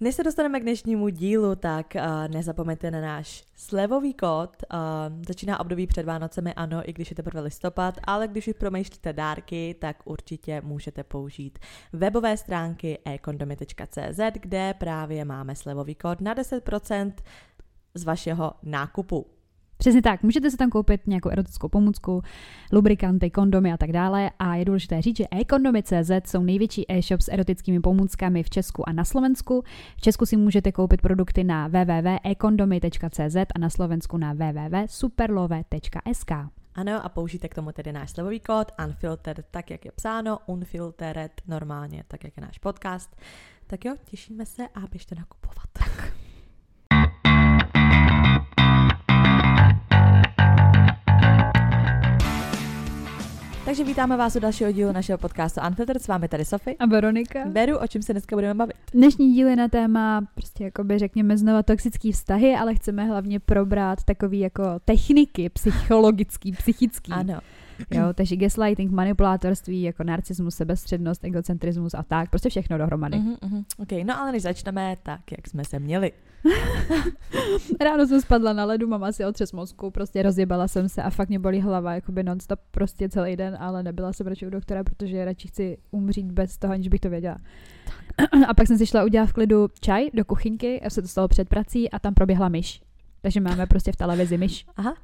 Než se dostaneme k dnešnímu dílu, tak uh, nezapomeňte na náš slevový kód. Uh, začíná období před Vánocemi, ano, i když je teprve listopad, ale když už promýšlíte dárky, tak určitě můžete použít webové stránky ekondomy.cz, kde právě máme slevový kód na 10% z vašeho nákupu. Přesně tak, můžete se tam koupit nějakou erotickou pomůcku, lubrikanty, kondomy a tak dále a je důležité říct, že e-kondomy.cz jsou největší e-shop s erotickými pomůckami v Česku a na Slovensku. V Česku si můžete koupit produkty na www.ekondomy.cz a na Slovensku na www.superlove.sk. Ano, a použijte k tomu tedy náš slevový kód unfiltered, tak jak je psáno, unfiltered normálně, tak jak je náš podcast. Tak jo, těšíme se a běžte nakupovat. Tak. Takže vítáme vás u dalšího dílu našeho podcastu Unfiltered. S vámi tady Sofie. A Veronika. Beru, o čem se dneska budeme bavit. Dnešní díl je na téma, prostě jakoby řekněme znova toxický vztahy, ale chceme hlavně probrat takový jako techniky psychologický, psychický. Ano. Jo, takže gaslighting, manipulátorství, jako narcismus, sebestřednost, egocentrismus a tak, prostě všechno dohromady. Uh-huh, uh-huh. OK, no ale než začneme, tak jak jsme se měli. Ráno jsem spadla na ledu, mám asi otřes mozku, prostě rozjebala jsem se a fakt mě bolí hlava, jakoby nonstop prostě celý den, ale nebyla jsem radši u doktora, protože radši chci umřít bez toho, aniž bych to věděla. A pak jsem si šla udělat v klidu čaj do kuchyňky, já se to stalo před prací a tam proběhla myš. Takže máme prostě v televizi myš. Aha.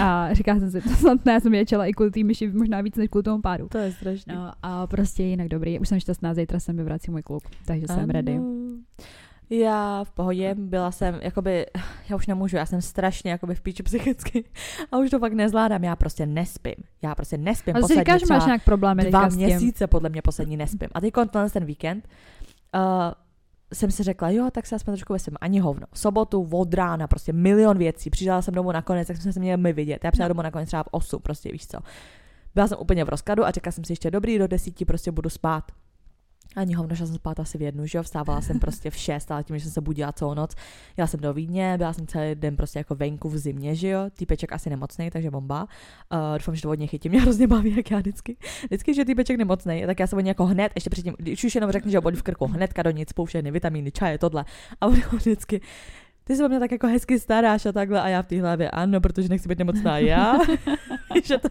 A říká jsem si, to snad ne, já jsem ječela i kvůli té myši, možná víc než kvůli tomu páru. To je strašné. No a prostě jinak dobrý. Už jsem šťastná, zítra se mi vrací můj kluk, takže jsem ready. Já v pohodě, byla jsem, jakoby, já už nemůžu, já jsem strašně jakoby v píči psychicky a už to fakt nezvládám, já prostě nespím. Já prostě nespím. Ale říkáš, že máš nějak problémy Dva měsíce podle mě poslední nespím. A teď ten víkend uh, jsem si řekla, jo, tak se aspoň trošku vysím, ani hovno. V sobotu od rána, prostě milion věcí. Přišla jsem domů nakonec, tak jsme se měli my vidět. Já přišla no. domů nakonec třeba v 8, prostě víš co. Byla jsem úplně v rozkladu a řekla jsem si ještě dobrý, do desíti prostě budu spát. Ani hovno, šla jsem spát asi v jednu, že jo, vstávala jsem prostě v šest, ale tím, že jsem se budila celou noc. Já jsem do Vídně, byla jsem celý den prostě jako venku v zimě, že jo, týpeček asi nemocný, takže bomba. Uh, doufám, že to od něj chytím, mě hrozně baví, jak já vždycky. Vždycky, že týpeček nemocný, tak já se od jako hned, ještě předtím, když už jenom řekne, že bolí v krku, hnedka do nic, všechny vitamíny, čaje, tohle. A on vždycky, ty se o mě tak jako hezky staráš a takhle a já v té hlavě ano, protože nechci být nemocná já. že to,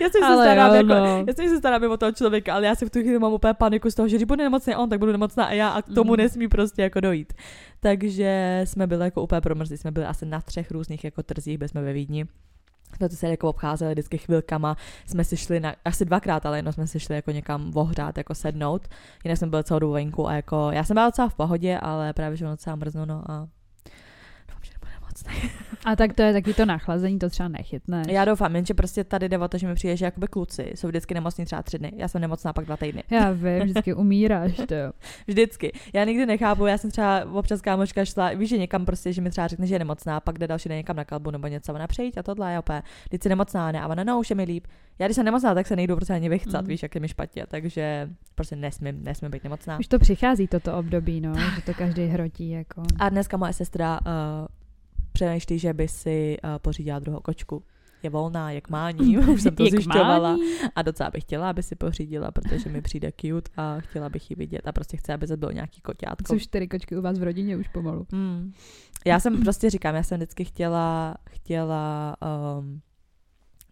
já si se starám, jako, no. já se starám o toho člověka, ale já si v tu chvíli mám úplně paniku z toho, že když bude nemocný on, tak budu nemocná a já a k tomu mm. nesmí prostě jako dojít. Takže jsme byli jako úplně promrzli, jsme byli asi na třech různých jako trzích, byli jsme ve Vídni. To se jako obcházeli vždycky chvilkama, jsme si šli na, asi dvakrát, ale jenom jsme si šli jako někam vohřát, jako sednout, jinak jsem byl celou dobu venku a jako, já jsem byla docela v pohodě, ale právě, že ono docela mrznu, no a A tak to je taky to nachlazení, to třeba nechytne. Já doufám, jenže prostě tady jde o to, že mi přijde, že jakoby kluci jsou vždycky nemocní třeba tři dny. Já jsem nemocná pak dva týdny. Já vím, vždycky umíráš, to jo. Vždycky. Já nikdy nechápu, já jsem třeba občas kámoška šla, víš, že někam prostě, že mi třeba řekne, že je nemocná, pak jde další den někam na kalbu nebo něco, ona přejít a tohle, já opět, když jsi nemocná, ne, a ona, no, už je mi líp. Já když jsem nemocná, tak se nejdu prostě ani vychcat, mm. víš, jak je mi špatně, takže prostě nesmím, nesmím být nemocná. Už to přichází toto období, no, že to každý hrotí, jako. A dneska moje sestra uh, přemýšlí, že by si uh, pořídila druhou kočku. Je volná, jak mání, už jsem to zjišťovala. A docela bych chtěla, aby si pořídila, protože mi přijde cute a chtěla bych ji vidět. A prostě chce, aby to bylo nějaký koťátko. Jsou čtyři kočky u vás v rodině už pomalu. Mm. Já jsem prostě říkám, já jsem vždycky chtěla, chtěla um,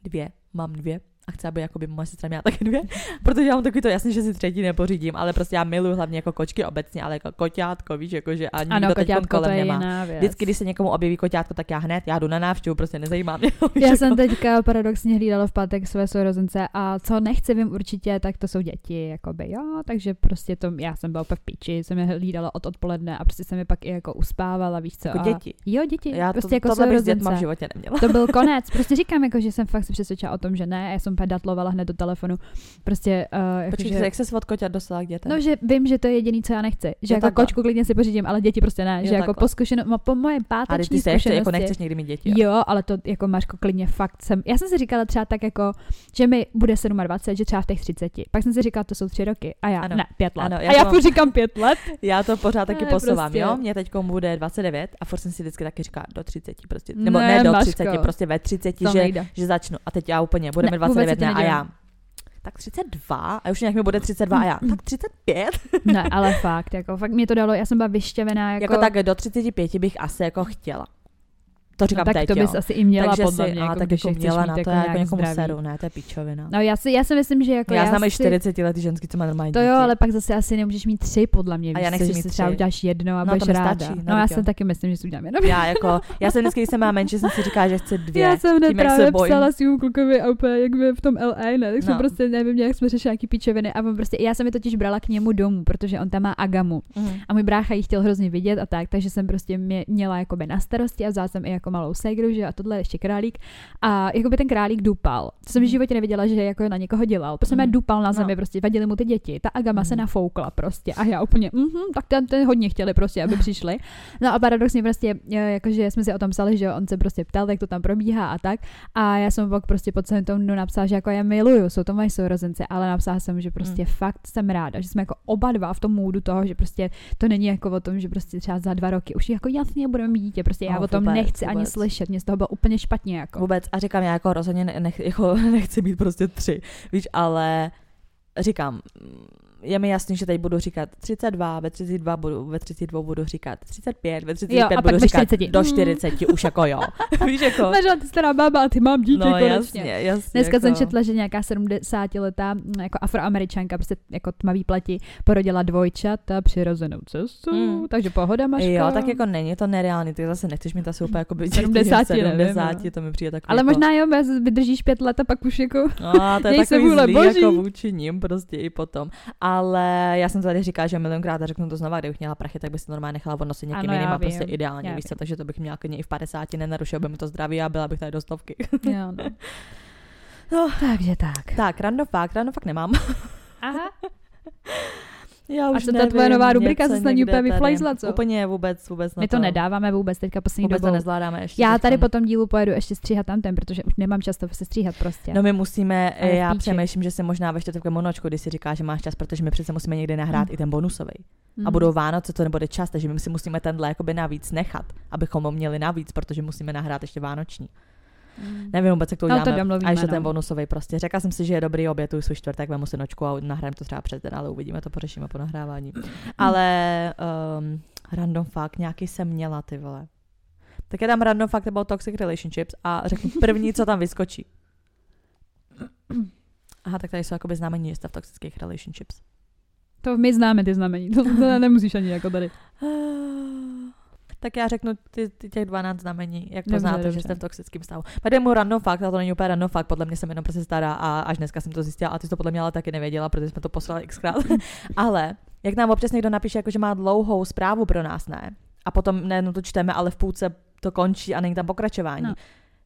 dvě, mám dvě a chci, aby jakoby moje sestra měla taky dvě, protože já mám takový to jasně, že si třetí nepořídím, ale prostě já miluji hlavně jako kočky obecně, ale jako koťátko, víš, jako že ani ano, teď kolem to je nemá. Věc. Vždycky, když se někomu objeví koťátko, tak já hned, já jdu na návštěvu, prostě nezajímá mě. já jako... jsem teďka paradoxně hlídala v pátek své sourozence a co nechci vím určitě, tak to jsou děti, jakoby, jo, takže prostě to, já jsem byla úplně v píči, jsem je hlídala od odpoledne a prostě jsem je pak i jako uspávala, víš co. Jako děti. Jo, děti. Já prostě to, jako tohle bych v životě neměla. To byl konec. Prostě říkám, jako, že jsem fakt se přesvědčila o tom, že ne, já jsem datlovala hned do telefonu. Prostě, uh, Počkej, že... jak se od koťat dostala k dětem? No, že vím, že to je jediný, co já nechci. Že jo, jako takhle. kočku klidně si pořídím, ale děti prostě ne. Jo, že jako po zkušeno, po moje páteční ale ty se ještě jako nechceš někdy mít děti. Jo? jo, ale to jako máš klidně fakt jsem. Já jsem si říkala třeba tak jako, že mi bude 27, že třeba v těch 30. Pak jsem si říkala, to jsou tři roky. A já, ano. ne, pět let. Ano, já a já mám... říkám pět let. Já to pořád taky ne, posouvám, prostě. jo. Mně teď bude 29 a furt jsem si vždycky taky říkala do 30 prostě. Nebo ne, ne do 30, prostě ve 30, že, že začnu. A teď já úplně, budeme 29 ne, a já tak 32, a už nějak mi bude 32 a já, tak 35. Ne, ale fakt, jako fakt mě to dalo, já jsem byla vyštěvená. Jako, Jako, tak do 35 bych asi jako chtěla. To říkám no, tak teď, to bys jo. asi i měla Takže podle si, mě, a, jako, tak když jako měla na to, jako já jako někomu zdravý. seru, ne, to je pičovina. No já si, já si myslím, že jako já znám i si- 40 letý ženský, co má normální To jo, ale pak zase asi nemůžeš mít tři, podle mě. A víš já nechci že mít třeba uděláš jedno a No, budeš ráda. stačí, no no, já si taky myslím, že si udělám jenom Já jako, já jsem vždycky, když jsem má menší, jsem si říkala, že chci dvě. Já jsem jak se právě psala svým klukovi a úplně jak by v tom LA, ne? Tak jsme No. prostě, nevím, nějak jsme řešili nějaký píčeviny a on prostě, já jsem je totiž brala k němu domů, protože on tam má agamu. Mhm. A můj brácha ji chtěl hrozně vidět a tak, takže jsem prostě mě, měla jakoby na starosti a vzala jsem i jako malou segru, že a tohle ještě králík. A jakoby ten králík dupal. To jsem v Mhm. životě neviděla, že jako na někoho dělal. Prostě mě dupal na No. zemi, prostě vadili mu ty děti. Ta agama se Mhm. nafoukla prostě a já úplně, mhm, tak ten, ten hodně chtěli prostě, aby přišli. No a paradoxně prostě, jakože jsme si o tom psali, že on se prostě ptal, jak to tam probíhá a tak. A já jsem pak prostě po celém tom dnu napsala, že jako já miluju, jsou to moje sourozenci, ale napsala jsem, že prostě fakt jsem ráda, že jsme jako oba dva v tom můdu toho, že prostě to není jako o tom, že prostě třeba za dva roky už jako jasně budeme mít dítě, prostě já No, o tom vůbec, nechci ani slyšet, mě z toho bylo úplně špatně jako. Vůbec. A říkám, já jako rozhodně ne, nech, jako nechci být prostě tři. Víš, ale říkám, je mi jasný, že teď budu říkat 32, ve 32 budu, ve 32 budu říkat 35, ve 35 Jo, a budu říkat 40. do Mm. 40, už jako jo. Víš, jako. Ležela ty stará bába a ty mám dítě No konečně. jasně, jasně. Dneska jako. jsem četla, že nějaká 70-letá mm, jako afroameričanka, prostě jako tmavý pleti, porodila dvojčata přirozenou cestu, Mm. takže pohoda máš. Jo, tak jako není to nereálný, ty zase nechceš mít asi úplně jako by 70, nevím, 70, no. to mi přijde takový Ale jako, možná jo, bez- vydržíš pět let a pak už jako... No, to je takový zlý boží. jako vůči ním prostě i potom. Ale já jsem to tady říkala, že milionkrát a řeknu to znova, kdybych měla prachy, tak bych si normálně nechala odnosit někým Ano, jiným a prostě ideálně, víš takže to bych měla klidně i v 50, nenarušil by mi to zdraví a byla bych tady do stovky. jo, no. No. Takže tak. tak, random fakt, random fakt nemám. Aha. Já A už co ta nevím, tvoje nová rubrika se snad někde úplně tady. vyflejzla, co? Úplně vůbec, vůbec na My to nedáváme vůbec teďka poslední Vůbec to dobou. nezvládáme ještě. Já tady po tom dílu pojedu ještě stříhat tamten, protože už nemám čas to se stříhat prostě. No my musíme, Ale já píči. přemýšlím, že si možná ve čtvrtek monočku, když si říká, že máš čas, protože my přece musíme někdy nahrát Mm. i ten bonusový. Mm. A budou Vánoce, to nebude čas, takže my si musíme tenhle jakoby navíc nechat, abychom ho měli navíc, protože musíme nahrát ještě vánoční. Mm. Nevím vůbec, jak to No, to uděláme. domluvíme, a ještě no. ten bonusový prostě. Řekla jsem si, že je dobrý obětuji svůj čtvrtek, vemu si nočku a nahrajeme to třeba přes den, ale uvidíme, to pořešíme po nahrávání. ale um, random fakt, nějaký jsem měla, ty vole. Tak je tam random fact about toxic relationships a řeknu první, co tam vyskočí. Aha, tak tady jsou jakoby znamení jste v toxických relationships. To my známe ty znamení, to, to nemusíš ani jako tady. Tak já řeknu ty, ty těch 12 znamení, jak Dobře, poznáte, že dobře. jste v toxickém stavu. Tady mu random fakt, a to není úplně random fakt, podle mě jsem jenom prostě stará a až dneska jsem to zjistila a ty jsi to podle mě ale taky nevěděla, protože jsme to poslali xkrát. ale jak nám občas někdo napíše, jako, že má dlouhou zprávu pro nás, ne? A potom nejenom to čteme, ale v půlce to končí a není tam pokračování. No.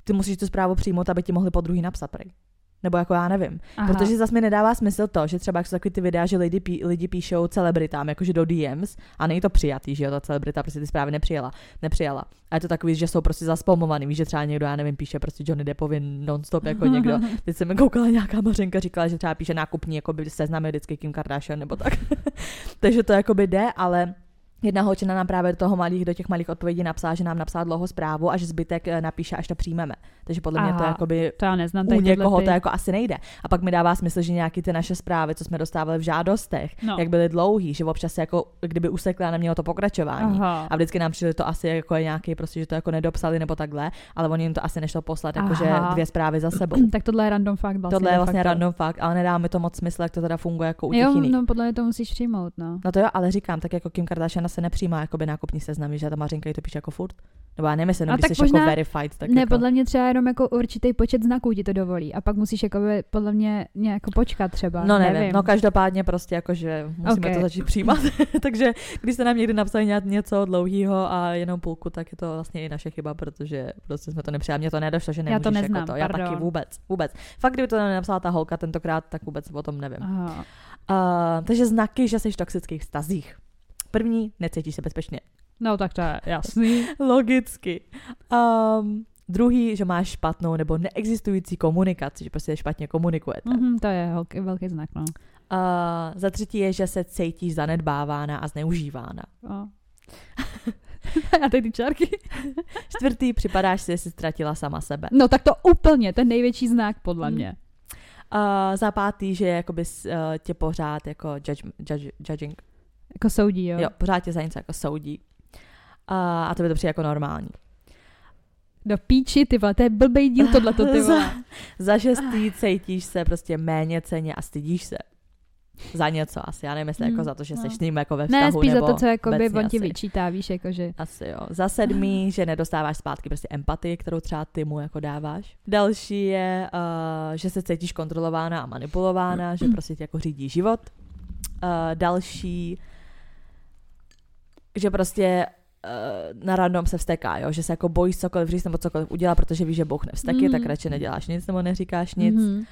Ty musíš tu zprávu přijmout, aby ti mohli po druhý napsat prej. Nebo jako já nevím. Aha. Protože zase mi nedává smysl to, že třeba jak jsou takový ty videa, že lidi, pí, lidi píšou celebritám, jakože do DMs a není to přijatý, že jo, ta celebrita prostě ty zprávy nepřijela, nepřijala. A je to takový, že jsou prostě zaspomovaný, víš, že třeba někdo, já nevím, píše prostě Johnny Deppovi nonstop jako někdo. Teď jsem mi koukala nějaká mařenka, říkala, že třeba píše nákupní, jako by seznamy vždycky Kim Kardashian nebo tak. Takže to jako by jde, ale Jedna holčina nám právě do toho malých, do těch malých odpovědí napsala, že nám napsala dlouhou zprávu a že zbytek eh, napíše, až to přijmeme. Takže podle mě to Aha. jakoby To já neznám. u někoho ty. to jako asi nejde. A pak mi dává smysl, že nějaký ty naše zprávy, co jsme dostávali v žádostech, No. jak byly dlouhý, že občas se jako kdyby usekla a nemělo to pokračování. Aha. A vždycky nám přijde to asi jako nějaký, prostě, že to jako nedopsali nebo takhle, ale oni jim to asi nešlo poslat, jakože Aha. dvě zprávy za sebou. tak tohle je random fakt vlastně. Tohle je vlastně facto. random fakt, ale nedá mi to moc smysl, jak to teda funguje jako u těch Jo, jiných. no podle mě to musíš přijmout, no. No to jo, ale říkám, tak jako Kim Kardashian se nepřijímá jako by nákupní seznamy, že ta Mařinka jí to píše jako furt. Nebo já když tak jsi možná- jako verified, tak ne, jako... podle mě třeba jenom jako určitý počet znaků ti to dovolí. A pak musíš jako by, podle mě nějak počkat třeba. No nevím, nevím. no každopádně prostě jakože musíme Ok. to začít přijímat. Takže když jste nám někdy napsali nějak něco dlouhého a jenom půlku, tak je to vlastně i naše chyba, protože prostě jsme to nepřijali. Mně to nedošlo, že Já nemůžeš to neznám, jako to. Já pardon. taky vůbec, vůbec. Fakt, kdyby to nenapsala ta holka tentokrát, tak vůbec o tom nevím. Aha. Uh, takže znaky, že jsi v toxických vztazích. První, necítíš se bezpečně. No tak to je jasný. Logicky. Um, druhý, že máš špatnou nebo neexistující komunikaci, že prostě špatně komunikujete. Mhm, to je velký, velký znak, no. Uh, za třetí je, že se cítíš zanedbávána a zneužívána. no. A teď ty čárky. Čtvrtý, připadáš si, že jsi ztratila sama sebe. No tak to úplně, ten největší znak podle Hmm. mě. Uh, za pátý, že jakoby uh, tě pořád jako judge, judge, judging. Jako soudí, jo? Jo, pořád tě za něco jako soudí. Uh, a to by to přijde jako normální. Do píči, ty vole, to je blbej díl tohleto, ty vole. Za, za šestý cítíš se prostě méně ceně a stydíš se. Za něco asi, já nevím, jestli jako Hmm, za to, že no. seš s ním jako ve vztahu, Ne, spíš za nebo to, co jakoby obecně on ti vyčítá, víš, jakože. Asi jo. Za sedmý, že nedostáváš zpátky prostě empatii, kterou třeba ty mu jako dáváš. Další je, uh, že se cítíš kontrolována a manipulována, že prostě tě jako řídí život. Uh, další, že prostě uh, na random se vsteká, jo? že se jako bojíš cokoliv říct nebo cokoliv udělat, protože víš, že bouchne vsteky, Mhm. tak radši neděláš nic nebo neříkáš nic. Mhm.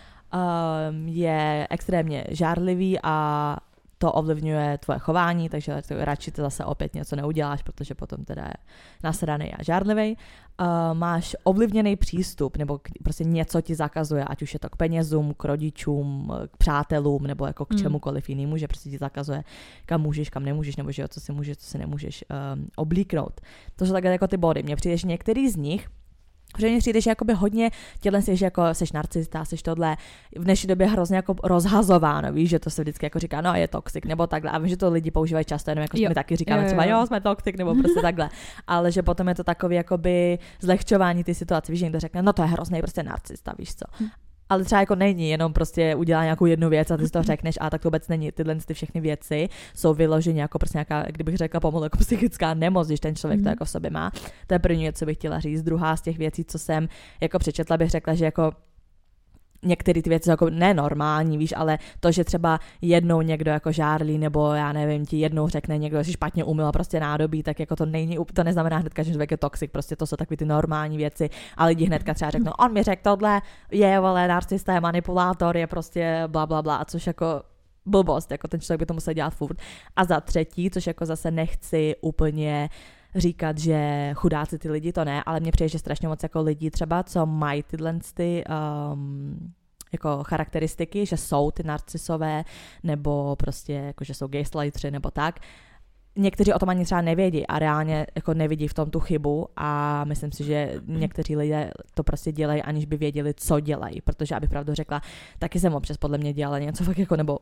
Um, je extrémně žárlivý a to ovlivňuje tvoje chování, takže radši ty zase opět něco neuděláš, protože potom teda je nasraný a žárlivý. Uh, máš ovlivněný přístup, nebo k, prostě něco ti zakazuje, ať už je to k penězům, k rodičům, k přátelům, nebo jako k Mm. čemukoliv jinému, že prostě ti zakazuje, kam můžeš, kam nemůžeš, nebo že jo, co si můžeš, co si nemůžeš um, oblíknout. To jsou takhle jako ty body. Mně přijde, že některý z nich že mně přijde, že jakoby hodně těhle si, že jako seš narcista, seš tohle, v dnešní době hrozně jako rozhazováno, víš, že to se vždycky jako říká, no je toxic, nebo takhle. A vím, že to lidi používají často, jenom jako Jo. my taky říkáme Jo, jo, třeba, jo. jo, jsme toxic, nebo prostě takhle. Ale že potom je to takový jakoby zlehčování ty situace, víš, že někdo řekne, no to je hrozný prostě narcista, víš co. Ale třeba jako není, jenom prostě udělá nějakou jednu věc a ty si to řekneš a tak to vůbec není. Tyhle ty všechny věci jsou vyloženě jako prostě nějaká, kdybych řekla pomalu jako psychická nemoc, když ten člověk to Mhm. jako v sobě má. To je první věc, co bych chtěla říct. Druhá z těch věcí, co jsem jako přečetla, bych řekla, že jako některé ty věci jsou jako nenormální, víš, ale to, že třeba jednou někdo jako žárlí, nebo já nevím, ti jednou řekne někdo, že špatně umyla prostě nádobí, tak jako to není, to neznamená hnedka, že člověk je toxic, prostě to jsou takové ty normální věci, ale lidi hnedka třeba řeknou, on mi řekl tohle, je, vole, narcista, je manipulátor, je prostě bla, bla, bla, což jako blbost, jako ten člověk by to musel dělat furt. A za třetí, což jako zase nechci úplně říkat, že chudáci ty lidi, to ne, ale mně přijde, že strašně moc jako lidí třeba, co mají tyhle ty um, jako charakteristiky, že jsou ty narcisové, nebo prostě jako, že jsou gaslightři, nebo tak, Někteří o tom ani třeba nevědí a reálně jako nevidí v tom tu chybu a myslím si, že někteří lidé to prostě dělají, aniž by věděli, co dělají, protože abych pravdu řekla, taky jsem občas podle mě dělala něco fakt jako, nebo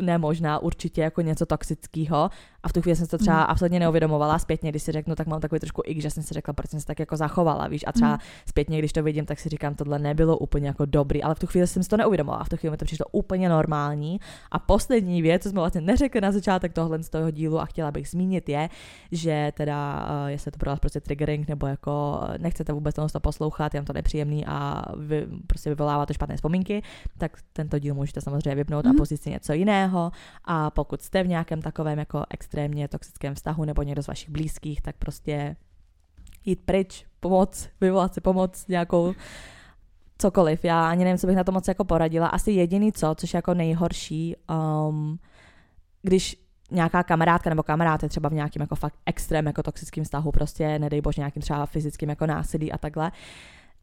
ne možná, určitě jako něco toxického a v tu chvíli jsem to třeba Mm. absolutně neuvědomovala. Zpětně, když si řeknu, tak mám takový trošku ik, že jsem si řekla, proč jsem se tak jako zachovala, víš. A třeba Mm. zpětně, když to vidím, tak si říkám, tohle nebylo úplně jako dobrý, ale v tu chvíli jsem si to neuvědomovala. V tu chvíli mi to přišlo úplně normální. A poslední věc, co jsme vlastně neřekli na začátek tohle z toho dílu a chtěla bych zmínit, je, že teda, uh, jestli je to pro vás prostě triggering, nebo jako uh, nechcete vůbec to poslouchat, je vám to nepříjemný a vy, prostě vyvolává to špatné vzpomínky, tak tento díl můžete samozřejmě vypnout Mhm. a pustit si něco jiného. A pokud jste v nějakém takovém jako extrémně toxickém vztahu nebo někdo z vašich blízkých, tak prostě jít pryč, pomoc, vyvolat si pomoc nějakou cokoliv. Já ani nevím, co bych na to moc jako poradila. Asi jediný co, což je jako nejhorší, um, když nějaká kamarádka nebo kamarád je třeba v nějakém jako fakt extrém jako toxickém vztahu, prostě nedej bož nějakým třeba fyzickým jako násilí a takhle.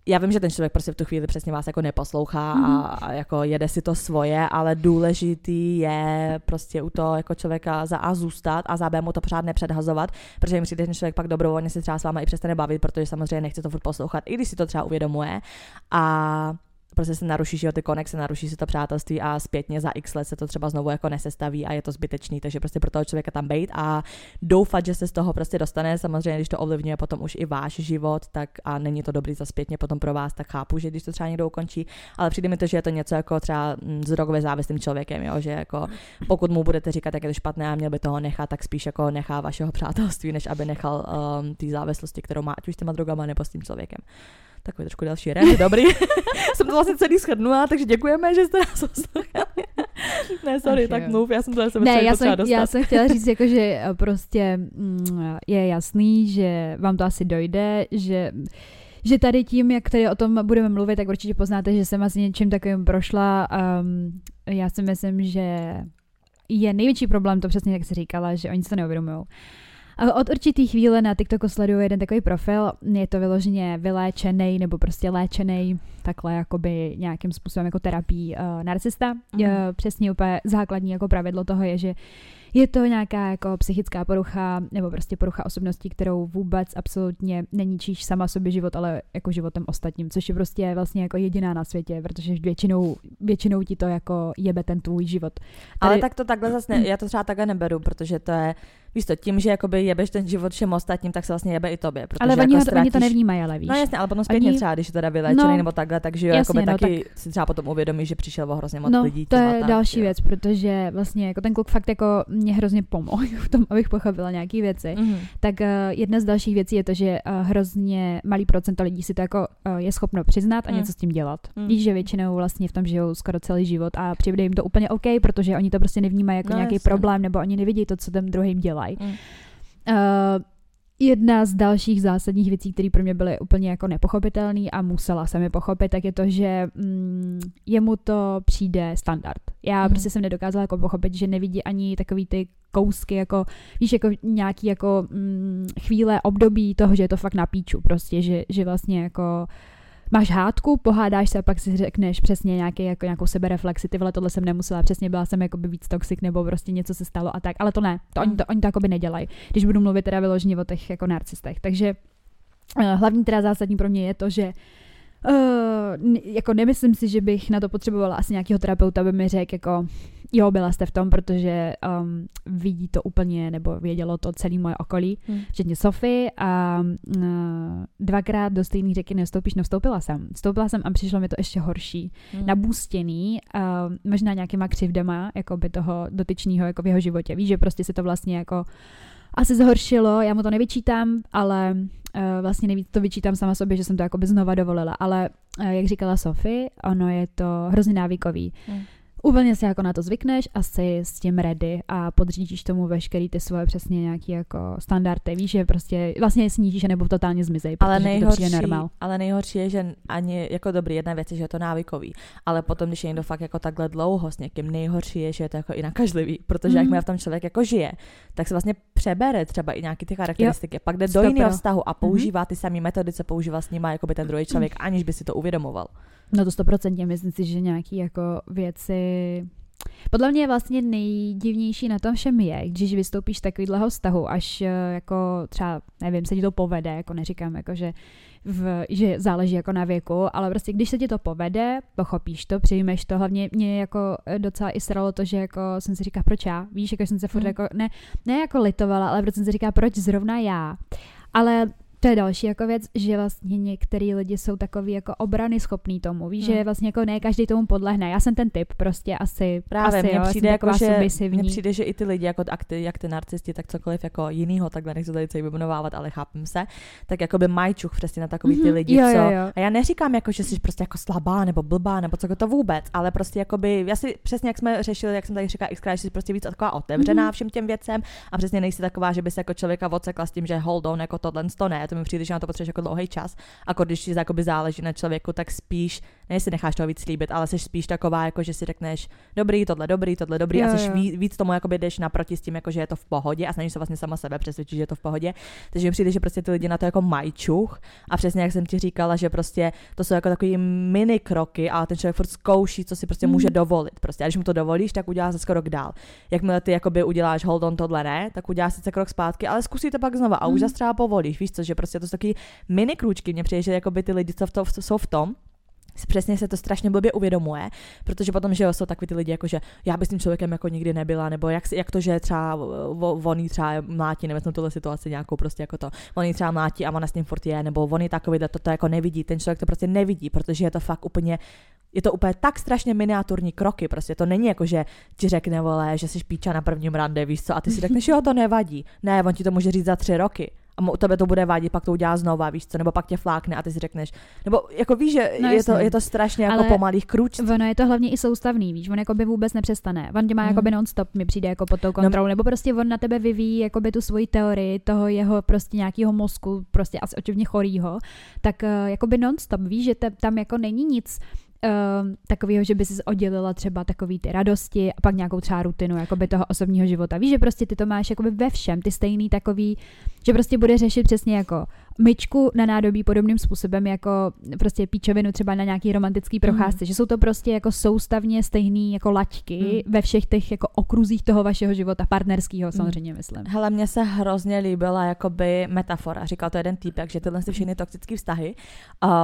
Já vím, že ten člověk prostě v tu chvíli přesně vás jako neposlouchá Mhm. a, a jako jede si to svoje, ale důležitý je prostě u toho jako člověka za A zůstat a za B mu to pořád nepředhazovat, protože mi přijde, že ten člověk pak dobrovolně se třeba s váma i přestane bavit, protože samozřejmě nechce to furt poslouchat, i když si to třeba uvědomuje a prostě se naruší, že jo, ty konexe, naruší se to přátelství a zpětně za x let se to třeba znovu jako nesestaví a je to zbytečný, takže prostě pro toho člověka tam bejt a doufat, že se z toho prostě dostane, samozřejmě, když to ovlivňuje potom už i váš život, tak a není to dobrý za zpětně potom pro vás, tak chápu, že když to třeba někdo ukončí, ale přijde mi to, že je to něco jako třeba mm, s drogově závislým člověkem, jo, že jako pokud mu budete říkat, jak je to špatné a měl by toho nechat, tak spíš jako nechá vašeho přátelství, než aby nechal um, ty závislosti, kterou má, ať už s těma drogama nebo s tím člověkem. Takový trošku další rent, dobrý. jsem to vlastně celý shrnula, takže děkujeme, že jste nás poslouchali. ne, sorry, Ach tak jo. mluv, já jsem to jsem Ne, já jsem, já jsem chtěla říct, jako, že eh, prostě mm, je jasný, že vám to asi dojde, že že tady tím, jak tady o tom budeme mluvit, tak určitě poznáte, že jsem asi něčím takovým prošla. Um, já si myslím, že je největší problém to přesně, jak jsi říkala, že oni si to neuvědomují. A Od určitý chvíle na TikToku sleduju jeden takový profil, je to vyloženě vyléčený nebo prostě léčený takhle jakoby nějakým způsobem jako terapii uh, narcista. Mhm. Uh, přesně úplně základní jako pravidlo toho je, že je to nějaká jako psychická porucha nebo prostě porucha osobnosti, kterou vůbec absolutně neníčíš sama sobě život, ale jako životem ostatním, což je prostě vlastně jako jediná na světě, protože většinou, většinou ti to jako jebe ten tvůj život. Tady... Ale tak to takhle zase, ne, já to třeba takhle neberu, protože to je, víš to, tím, že jakoby jebeš ten život všem ostatním, tak se vlastně jebe i tobě. Protože ale jako oni, ho, ztratíš... oni to nevnímají, ale víš. No jasně, ale potom zpětně Oni- třeba, když je teda vylečený No, nebo takhle, takže jo, jasně, jakoby no, taky si třeba potom uvědomí, že přišel o hrozně moc no, lidí. to je tak, další jo. věc, protože vlastně jako ten kluk fakt jako mě hrozně pomohl v tom, abych pochopila nějaké věci. Mhm. Tak uh, jedna z dalších věcí je to, že uh, hrozně malý procento lidí si to jako uh, je schopno přiznat a Mm. něco s tím dělat. Mm. Víš, že většinou vlastně v tom žijou skoro celý život a přijde jim to úplně OK, protože oni to prostě nevnímají jako No, nějaký problém nebo oni nevidí to, co ten druhým dělají. Mm. Uh, jedna z dalších zásadních věcí, které pro mě byly úplně jako nepochopitelné a musela jsem je pochopit, tak je to, že mm, jemu to přijde standard. Já Mhm. prostě jsem nedokázala jako pochopit, že nevidí ani takový ty kousky, jako víš, jako nějaký jako mm, chvíle, období toho, že je to fakt na píču prostě, že, že vlastně jako máš hádku, pohádáš se a pak si řekneš přesně nějaký, jako nějakou sebereflexi, ty vole, tohle jsem nemusela, přesně byla jsem jako by víc toxic nebo prostě něco se stalo a tak, ale to ne, to oni to, oni to jako by nedělají, když budu mluvit teda vyloženě o těch jako narcistech, takže uh, hlavní teda zásadní pro mě je to, že Uh, jako nemyslím si, že bych na to potřebovala asi nějakého terapeuta, aby mi řekl jako jo, byla jste v tom, protože um, vidí to úplně, nebo vědělo to celé moje okolí, Hmm. včetně Sofy a uh, dvakrát do stejné řeky nestoupíš, no vstoupila jsem. Vstoupila jsem a přišlo mi to ještě horší. Hmm. Nabůstěný, uh, možná nějakýma křivdama, jako by toho dotyčního jako v jeho životě. Víš, že prostě se to vlastně jako asi zhoršilo, já mu to nevyčítám, ale uh, vlastně nejvíc to vyčítám sama sobě, že jsem to jako by znova dovolila, ale uh, jak říkala Sofie, ono je to hrozně návykový. Hmm. Úplně si jako na to zvykneš a jsi s tím ready a podřídíš tomu veškerý ty svoje přesně nějaký jako standardy. Víš, že prostě vlastně je snížíš nebo totálně zmizej, Ale to nejhorší, přijde normál. ale nejhorší je, že ani jako dobrý, jedna věc je, že je to návykový, ale potom, když je někdo fakt jako takhle dlouho s někým, nejhorší je, že je to jako i nakažlivý, protože mm. jakmile v tom člověk jako žije, tak se vlastně přebere třeba i nějaký ty charakteristiky, jo. pak jde do Stopro. jiného vztahu a Mhm. používá ty samé metody, co používá s nima jako by ten druhý člověk, aniž by si to uvědomoval. No to stoprocentně, myslím si, že nějaký jako věci... Podle mě vlastně nejdivnější na tom všem je, když vystoupíš z takovýhleho vztahu, až eh, jako třeba, nevím, se ti to povede, jako neříkám, jako že, v, že záleží jako na věku, ale prostě když se ti to povede, pochopíš to, přijmeš to, hlavně mě jako eh, docela i sralo to, že jako jsem si říká, proč já, víš, jako jsem se furt Hmm. jako, ne, ne jako litovala, ale proč jsem si říká, proč zrovna já, ale to je další jako věc, že vlastně některý lidi jsou takový jako obrany schopný tomu, víš, Hmm. že vlastně jako ne každý tomu podlehne. Já jsem ten typ prostě asi, Právě, asi mně přijde, jako, že, submisivní. mně přijde, že i ty lidi, jako jak ty, jak ty narcisti, tak cokoliv jako jinýho, takhle nechci tady celý vyjmenovávat, ale chápem se, tak jako by mají čuch přesně na takový ty Mhm, lidi, jo, co... jo, jo. A já neříkám, jako, že jsi prostě jako slabá nebo blbá nebo co to vůbec, ale prostě jako by, já si přesně jak jsme řešili, jak jsem tady říkala xkrát, že jsi prostě víc taková otevřená Mhm. všem těm věcem a přesně nejsi taková, že by se jako člověka odsekla s tím, že hold on, jako tohle to ne, to mi přijde, že na to potřebuješ jako dlouhý čas. A jako když ti jakoby záleží na člověku, tak spíš, ne si necháš toho víc slíbit, ale jsi spíš taková, jako že si řekneš, dobrý, tohle dobrý, tohle dobrý Jo, a jsi jo. víc, víc tomu jakoby jdeš naproti s tím, jako že je to v pohodě a snažíš se vlastně sama sebe přesvědčit, že je to v pohodě. Takže mi přijde, že prostě ty lidi na to jako mají čuch a přesně jak jsem ti říkala, že prostě to jsou jako takový mini kroky a ten člověk furt zkouší, co si prostě Mhm. může dovolit. Prostě a když mu to dovolíš, tak udělá se krok dál. Jakmile ty jakoby uděláš hold on tohle ne, tak uděláš sice krok zpátky, ale zkusí to pak znova a už Mhm. zase třeba povolíš, víš co, že prostě to jsou taky mini krůčky. Mně přijde, že jakoby ty lidi, co v to, jsou v tom, přesně se to strašně blbě uvědomuje, protože potom, že jo, jsou takový ty lidi, jako že já bych s tím člověkem jako nikdy nebyla, nebo jak, jak to, že třeba on třeba mlátí, nevezmu tuhle situaci nějakou prostě jako to, on třeba mlátí a ona s ním furt je, nebo on takový, to, to jako nevidí, ten člověk to prostě nevidí, protože je to fakt úplně je to úplně tak strašně miniaturní kroky, prostě to není jako, že ti řekne, vole, že jsi píča na prvním rande, víš co, a ty si řekneš, jo, to nevadí. Ne, on ti to může říct za tři roky. A mo- tebe to bude vadit, pak to udělá znova, víš co, nebo pak tě flákne a ty si řekneš, nebo jako víš, že No je, to, je to strašně jako Ale po malých krůčcích. Ono je to hlavně i soustavný, víš, on jakoby vůbec nepřestane. On tě má Mhm. jakoby non-stop, mi přijde jako pod tou kontrolou, nebo prostě on na tebe vyvíjí jakoby tu svoji teorii toho jeho prostě nějakého mozku, prostě asi očivně chorýho, tak uh, jakoby non-stop, víš, že te, tam jako není nic Uh, takového, že by si oddělila třeba takový ty radosti a pak nějakou třeba rutinu jakoby toho osobního života. Víš, že prostě ty to máš jakoby ve všem, ty stejný takový, že prostě bude řešit přesně jako myčku na nádobí podobným způsobem jako prostě píčovinu třeba na nějaký romantický procházce, mm. že jsou to prostě jako soustavně stejný jako laťky mm. ve všech těch jako okruzích toho vašeho života, partnerského samozřejmě myslím. Hele, mně se hrozně líbila jakoby metafora, říkal to jeden týpek, že tyhle všechny toxické vztahy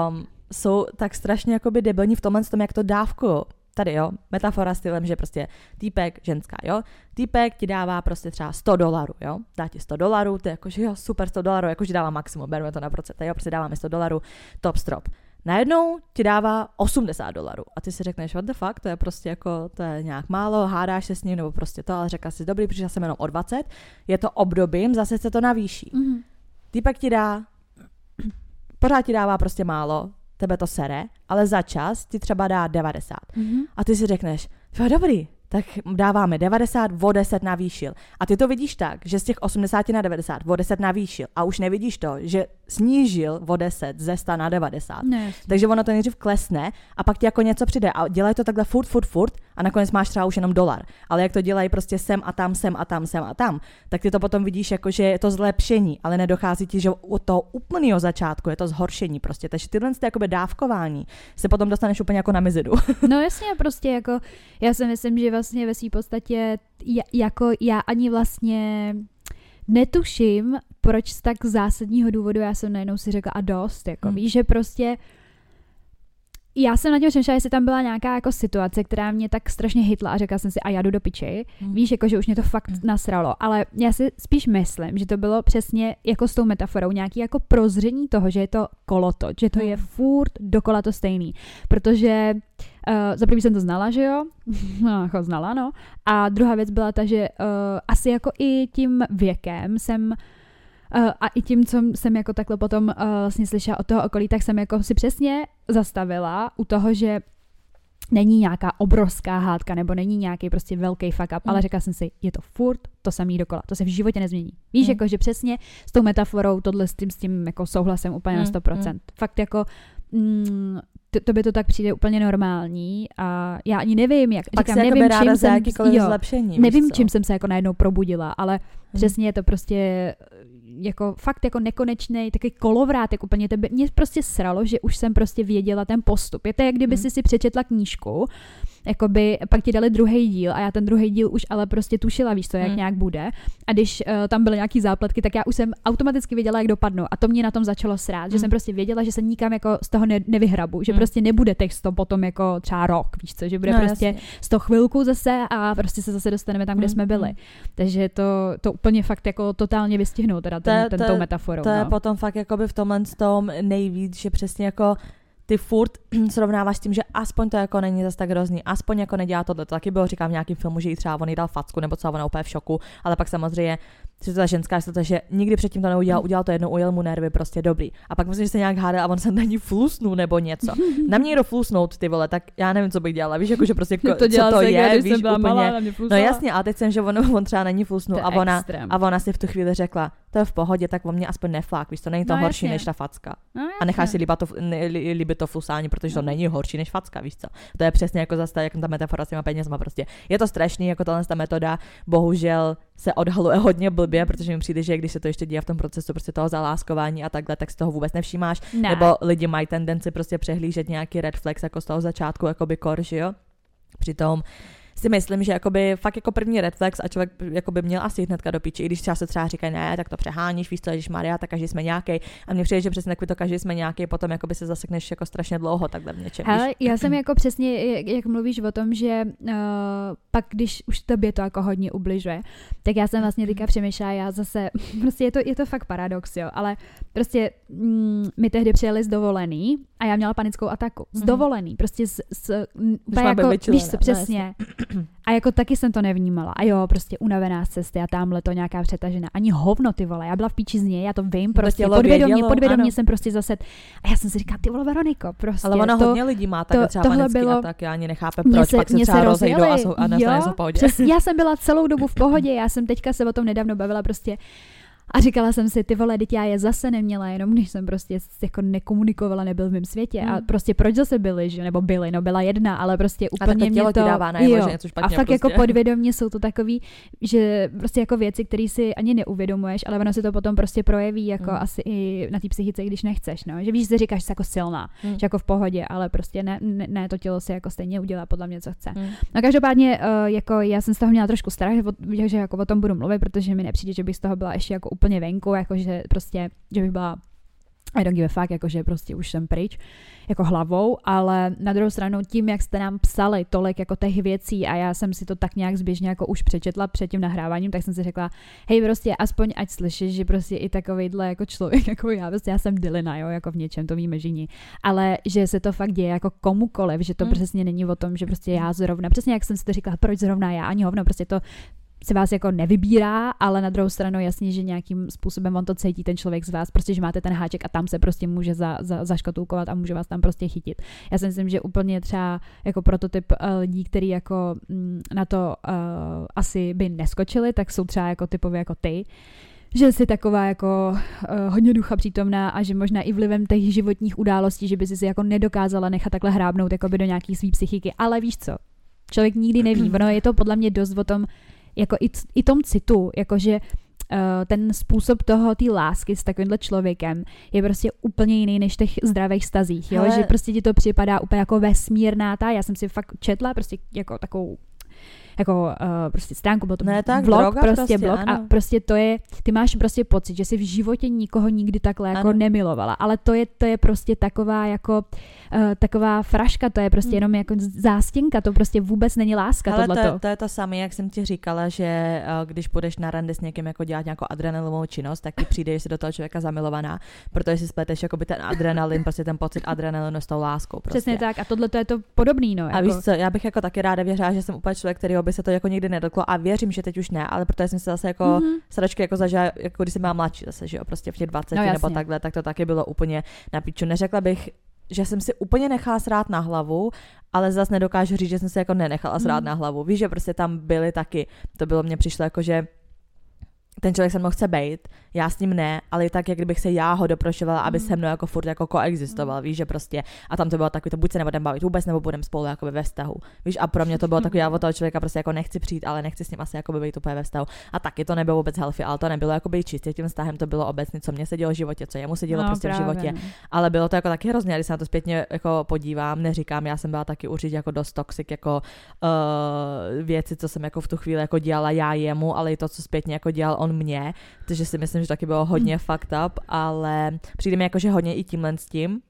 um, jsou tak strašně jakoby debilní v tomhle tom, jak to dávku tady jo, metafora stylem, že prostě týpek, ženská, jo, týpek ti dává prostě třeba 100 dolarů, jo, dá ti 100 dolarů, ty jakože jo, super 100 dolarů, jakože dává maximum, bereme to na procenta, jo, prostě dáváme 100 dolarů, top strop. Najednou ti dává 80 dolarů a ty si řekneš, what the fuck, to je prostě jako, to je nějak málo, hádáš se s ním nebo prostě to, ale řekla si, dobrý, přišel jsem jenom o 20, je to obdobím, zase se to navýší. Mm-hmm. Týpek ti dá, pořád ti dává prostě málo, tebe to sere, ale za čas ti třeba dá 90. Mm-hmm. A ty si řekneš, dobrý, tak dáváme 90, o 10 navýšil. A ty to vidíš tak, že z těch 80 na 90 o 10 navýšil. A už nevidíš to, že snížil o 10 ze 100 na 90. Ne. Takže ono to nejdřív klesne a pak ti jako něco přijde. A dělají to takhle furt, furt, furt a nakonec máš třeba už jenom dolar. Ale jak to dělají prostě sem a tam, sem a tam, sem a tam, tak ty to potom vidíš jako, že je to zlepšení, ale nedochází ti, že od toho úplného začátku je to zhoršení prostě. Takže tyhle ty jakoby dávkování se potom dostaneš úplně jako na mizidu. No jasně, prostě jako já si myslím, že vlastně ve své podstatě jako já ani vlastně netuším, proč z tak zásadního důvodu já jsem najednou si řekla a dost, jako hmm. víš, že prostě já jsem na tím přemýšlela, jestli tam byla nějaká jako situace, která mě tak strašně hitla a řekla jsem si, a já jdu do piči. Hmm. Víš, jako, že už mě to fakt hmm. nasralo. Ale já si spíš myslím, že to bylo přesně jako s tou metaforou, nějaký jako prozření toho, že je to kolotoč, že to hmm. je furt dokola to stejný. Protože uh, za první jsem to znala, že jo? no, jako znala, no. A druhá věc byla ta, že uh, asi jako i tím věkem jsem Uh, a i tím, co jsem jako takhle potom uh, vlastně slyšela od toho okolí, tak jsem jako si přesně zastavila u toho, že není nějaká obrovská hádka nebo není nějaký prostě velký fuck up, mm. ale řekla jsem si, je to furt to samý dokola, to se v životě nezmění. Víš, mm. jako že přesně s tou metaforou tohle s tím, s tím jako souhlasem úplně mm. na 100%. Mm. Fakt jako mm, to, to by to tak přijde úplně normální a já ani nevím, jak Pak říkám, nevím, čím jsem, jo, zlepšení, nevím, čím jsem se jako najednou probudila, ale hmm. přesně je to prostě jako fakt jako nekonečný takový kolovrátek úplně tebe. Mě prostě sralo, že už jsem prostě věděla ten postup. Je to, jak kdyby hmm. si si přečetla knížku jakoby pak ti dali druhý díl a já ten druhý díl už ale prostě tušila, víš co, jak hmm. nějak bude. A když uh, tam byly nějaký zápletky, tak já už jsem automaticky věděla, jak dopadnou. A to mě na tom začalo srát, hmm. že jsem prostě věděla, že se nikam jako z toho ne- nevyhrabu, že hmm. prostě nebude to potom jako třeba rok, víš co, že bude no, prostě jasně. z toho chvilku zase a prostě se zase dostaneme tam, kde hmm. jsme byli. Hmm. Takže to, to úplně fakt jako totálně vystihnou teda ten, to, ten, tou metaforou. To no. je potom fakt jako by v tomhle tom nejvíc, že přesně jako ty furt srovnáváš s tím, že aspoň to jako není zase tak hrozný, aspoň jako nedělá to, to taky bylo, říkám v nějakém filmu, že jí třeba on jí dal facku, nebo co ona úplně v šoku, ale pak samozřejmě že to ta ženská to, že nikdy předtím to neudělal, udělal to jednou, ujel mu nervy, prostě dobrý. A pak myslím, že se nějak hádá a on se na ní flusnul nebo něco. Na mě někdo flusnout, ty vole, tak já nevím, co bych dělala. Víš, jako, že prostě ko, to co to je, víš, úplně. Malá, no jasně, ale teď jsem, že on, on třeba na ní flusnul a ona, a ona si v tu chvíli řekla, to je v pohodě, tak on mě aspoň neflák, víš, to není to no, horší jasně. než ta facka. No, a necháš si líbit to, líbit to flusání, protože to no. není horší než facka, víš co. To je přesně jako zase jak ta metafora s těma penězma prostě. Je to strašný, jako tohle ta metoda, bohužel se odhaluje hodně blbě, protože mi přijde, že když se to ještě děje v tom procesu prostě toho zaláskování a takhle, tak z toho vůbec nevšímáš. Ne. Nebo lidi mají tendenci prostě přehlížet nějaký red flags jako z toho začátku, jako by kor, že jo? Přitom si myslím, že jakoby fakt jako první reflex a člověk jakoby měl asi hnedka do píči, i když třeba se třeba říkají, ne, tak to přeháníš, víš co, když Maria, tak každý jsme nějaký. A mně přijde, že přesně takový to každý jsme nějaký, potom jakoby se zasekneš jako strašně dlouho takhle v něčem. Ale já jsem jako přesně, jak, jak mluvíš o tom, že uh, pak, když už tobě to jako hodně ubližuje, tak já jsem vlastně teďka přemýšlela, já zase, prostě je to, je to fakt paradox, jo, ale prostě mm, my tehdy přijeli z dovolený a já měla panickou ataku. Z mm-hmm. dovolený, prostě z, z, jako, víš co, přesně. A jako taky jsem to nevnímala. A jo, prostě unavená z cesty a tamhle to nějaká přetažená. Ani hovno, ty vole. Já byla v píči z něj, já to vím, prostě to podvědomě, podvědomě jsem prostě zase. A já jsem si říkala, ty vole, Veroniko, prostě. Ale ono to, hodně lidí má tak třeba tohle bylo, tak já ani nechápe, proč se, pak se třeba se rozejdou a, jsou, a jo, v pohodě. Přes, já jsem byla celou dobu v pohodě, já jsem teďka se o tom nedávno bavila prostě A říkala jsem si, ty vole, teď já je zase neměla, jenom když jsem prostě jako nekomunikovala, nebyl v mém světě. Hmm. A prostě proč zase byly, že? Nebo byly, no byla jedna, ale prostě úplně a mě to... dává najevo, že něco špatně, A fakt jako prostě. jako podvědomě jsou to takový, že prostě jako věci, které si ani neuvědomuješ, ale ono se to potom prostě projeví jako hmm. asi i na té psychice, když nechceš, no. Že víš, že říkáš, že jsi jako silná, hmm. že jako v pohodě, ale prostě ne, ne, ne, to tělo si jako stejně udělá podle mě, co chce. Hmm. No každopádně, uh, jako já jsem z toho měla trošku strach, že jako o tom budu mluvit, protože mi nepřijde, že bych z toho byla ještě jako úplně venku, jakože prostě, že bych byla I don't give a fuck, jakože prostě už jsem pryč jako hlavou, ale na druhou stranu tím, jak jste nám psali tolik jako těch věcí a já jsem si to tak nějak zběžně jako už přečetla před tím nahráváním, tak jsem si řekla, hej, prostě aspoň ať slyšíš, že prostě i takovýhle jako člověk, jako já, prostě já jsem Dylina, jo, jako v něčem, to víme žení, ale že se to fakt děje jako komukoliv, že to hmm. přesně není o tom, že prostě já zrovna, přesně jak jsem si to říkala, proč zrovna já, ani hovno, prostě to si vás jako nevybírá, ale na druhou stranu jasně, že nějakým způsobem on to cítí ten člověk z vás, prostě, že máte ten háček a tam se prostě může za, za, zaškatulkovat a může vás tam prostě chytit. Já si myslím, že úplně třeba jako prototyp uh, lidí, který jako mm, na to uh, asi by neskočili, tak jsou třeba jako typově jako ty, že jsi taková jako uh, hodně ducha přítomná a že možná i vlivem těch životních událostí, že by si si jako nedokázala nechat takhle hrábnout jako by do nějaký svý psychiky. Ale víš co? Člověk nikdy neví. Ono je to podle mě dost o tom, jako i, i tom citu, jakože uh, ten způsob toho, té lásky s takovýmhle člověkem je prostě úplně jiný než těch zdravých stazích, jo? Hele. že prostě ti to připadá úplně jako vesmírná ta, já jsem si fakt četla prostě jako takovou jako uh, prostě stránku, byl to ne, tak, blog, droga prostě, prostě blog ano. a prostě to je, ty máš prostě pocit, že jsi v životě nikoho nikdy takhle jako ano. nemilovala, ale to je, to je prostě taková jako uh, taková fraška, to je prostě hmm. jenom jako zástěnka, to prostě vůbec není láska Ale tohleto. to, to je to samé, jak jsem ti říkala, že uh, když půjdeš na rande s někým jako dělat nějakou adrenalinovou činnost, tak ti přijde, že jsi do toho člověka zamilovaná, protože si spleteš jako by ten adrenalin, prostě ten pocit adrenalinu s tou láskou. Prostě. Přesně tak a tohle to je to podobný, no. Jako. A víš co, já bych jako taky ráda věřila, že jsem úplně člověk, který by se to jako nikdy nedotklo a věřím, že teď už ne, ale protože jsem se zase jako mm-hmm. sračky jako zažila, jako když jsem byla mladší zase, že jo, prostě v těch 20 no, nebo takhle, tak to taky bylo úplně na piču. Neřekla bych, že jsem si úplně nechala srát na hlavu, ale zase nedokážu říct, že jsem se jako nenechala srát mm. na hlavu. Víš, že prostě tam byly taky, to bylo mně přišlo jako, že ten člověk se mnou chce být, já s ním ne, ale i tak, jak kdybych se já ho doprošovala, aby mm. se mnou jako furt jako koexistoval, víš, že prostě, a tam to bylo takový, to buď se nebudeme bavit vůbec, nebo budeme spolu jako ve vztahu, víš, a pro mě to bylo takový, já od toho člověka prostě jako nechci přijít, ale nechci s ním asi jako být úplně ve vztahu. A taky to nebylo vůbec healthy, ale to nebylo jako být čistě tím vztahem, to bylo obecně, co mě se dělo v životě, co jemu se dělo no, prostě právě. v životě. No. Ale bylo to jako taky hrozně, když se na to zpětně jako podívám, neříkám, já jsem byla taky určitě jako dost toxic, jako uh, věci, co jsem jako v tu chvíli jako dělala já jemu, ale i to, co zpětně jako dělal on mě, takže si myslím, že taky bylo hodně hmm. fucked up, ale přijde mi jako, že hodně i tímhle s tím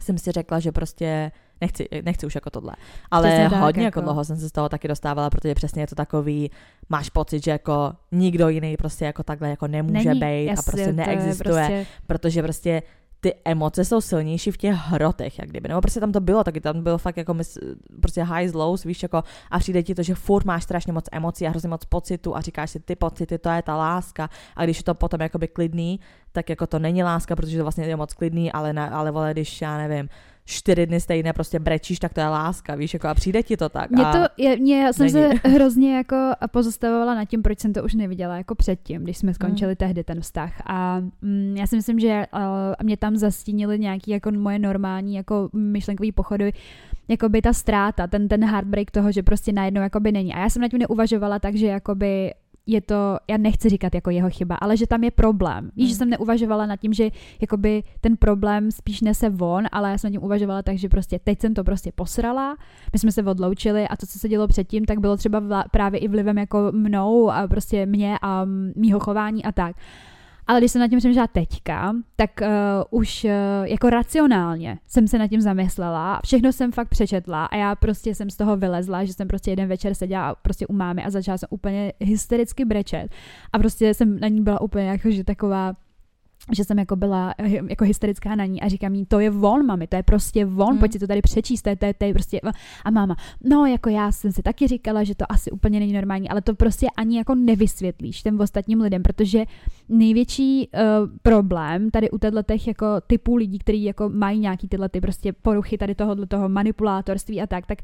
jsem si řekla, že prostě nechci, nechci už jako tohle. Ale přesně hodně tak, jako dlouho jsem se z toho taky dostávala, protože přesně je to takový, máš pocit, že jako nikdo jiný prostě jako takhle jako nemůže být a prostě neexistuje, prostě... protože prostě ty emoce jsou silnější v těch hrotech, jak kdyby. Nebo prostě tam to bylo, taky tam bylo fakt jako mys, prostě highs, lows, víš, jako a přijde ti to, že furt máš strašně moc emocí a hrozně moc pocitu a říkáš si ty pocity, to je ta láska a když je to potom jakoby klidný, tak jako to není láska, protože to vlastně je moc klidný, ale, na, ale vole, když já nevím, čtyři dny stejně prostě brečíš, tak to je láska, víš, jako a přijde ti to tak. Mě to, je, mě, já jsem není. se hrozně jako pozastavovala nad tím, proč jsem to už neviděla jako předtím, když jsme skončili mm. tehdy ten vztah a mm, já si myslím, že uh, mě tam zastínily nějaký jako moje normální jako myšlenkový pochody, jako by ta ztráta, ten, ten heartbreak toho, že prostě najednou jakoby není. A já jsem na tím neuvažovala tak, že jakoby je to, já nechci říkat jako jeho chyba, ale že tam je problém. Víš, mm. že jsem neuvažovala nad tím, že jakoby ten problém spíš nese von, ale já jsem nad tím uvažovala tak, že prostě teď jsem to prostě posrala, my jsme se odloučili a to, co se dělo předtím, tak bylo třeba vla, právě i vlivem jako mnou a prostě mě a mýho chování a tak. Ale když jsem nad tím přemýšlela teďka, tak uh, už uh, jako racionálně jsem se nad tím zamyslela. Všechno jsem fakt přečetla a já prostě jsem z toho vylezla, že jsem prostě jeden večer seděla prostě u mámy a začala jsem úplně hystericky brečet. A prostě jsem na ní byla úplně jako, že taková že jsem jako byla jako hysterická na ní a říkám jí, to je von, mami, to je prostě von, hmm. pojď si to tady přečíst, to je, to, je, to je prostě, a máma, no jako já jsem si taky říkala, že to asi úplně není normální, ale to prostě ani jako nevysvětlíš těm ostatním lidem, protože největší uh, problém tady u těch jako typů lidí, kteří jako mají nějaký tyhle ty prostě poruchy tady tohohle toho manipulátorství a tak, tak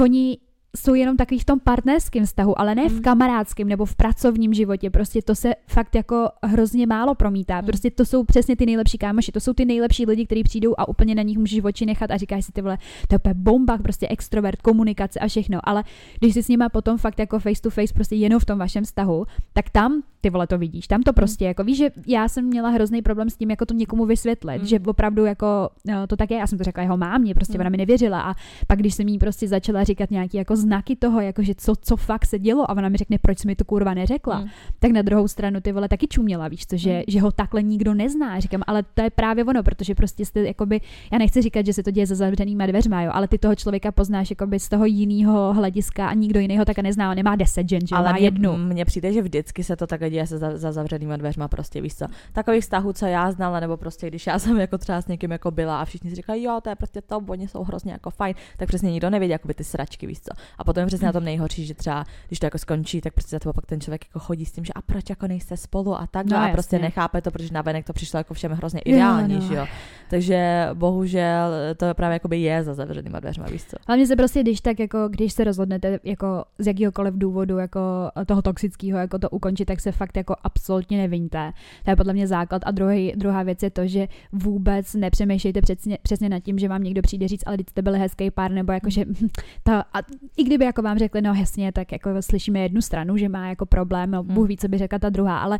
oni jsou jenom takový v tom partnerském vztahu, ale ne v Mm. kamarádském nebo v pracovním životě. Prostě to se fakt jako hrozně málo promítá. Mm. Prostě to jsou přesně ty nejlepší kámoši, to jsou ty nejlepší lidi, kteří přijdou a úplně na nich můžeš oči nechat a říkáš si ty vole, to je bomba, prostě extrovert, komunikace a všechno. Ale když si s nima potom fakt jako face to face prostě jenom v tom vašem vztahu, tak tam ty vole to vidíš. Tam to prostě jako víš, že já jsem měla hrozný problém s tím, jako to někomu vysvětlit, Mm. že opravdu jako no, to tak je. Já jsem to řekla jeho mámě, prostě Mm. ona mi nevěřila a pak když jsem jí prostě začala říkat nějaký jako znaky toho, jako že co, co fakt se dělo a ona mi řekne, proč jsi mi to kurva neřekla, Mm. tak na druhou stranu ty vole taky čuměla, víš co, že, Mm. že ho takhle nikdo nezná. Říkám, ale to je právě ono, protože prostě jste jakoby, já nechci říkat, že se to děje za zavřenýma dveřma, jo, ale ty toho člověka poznáš jakoby z toho jiného hlediska a nikdo jiný ho tak nemá, on nemá deset žen, že Ale má mně, jednu. mně přijde, že vždycky se to takhle děje se za, za zavřenýma dveřma, prostě víš co. Takových vztahů, co já znala, nebo prostě když já jsem jako třeba s někým jako byla a všichni si říkají, jo, to je prostě to, oni jsou hrozně jako fajn, tak přesně nikdo nevědí, jako by ty sračky, víš co. A potom je přesně na tom nejhorší, že třeba, když to jako skončí, tak prostě za tebou pak ten člověk jako chodí s tím, že a proč jako nejste spolu a tak, No, no, a jasně. prostě nechápe to, protože navenek to přišlo jako všem hrozně Jo, ideální, no. že jo. Takže bohužel to právě jakoby je za zavřenýma dveřma, víš co. Hlavně se prostě, když tak jako, když se rozhodnete jako z jakýhokoliv důvodu jako toho toxického jako to ukončit, tak se fakt jako absolutně neviňte. To je podle mě základ. A druhý, druhá věc je to, že vůbec nepřemýšlejte přesně, přesně nad tím, že vám někdo přijde říct, ale teď jste byli hezký pár, nebo jako, že ta, a i kdyby jako vám řekli, no jasně, tak jako slyšíme jednu stranu, že má jako problém, no Hmm. Bůh ví, co by řekla ta druhá, ale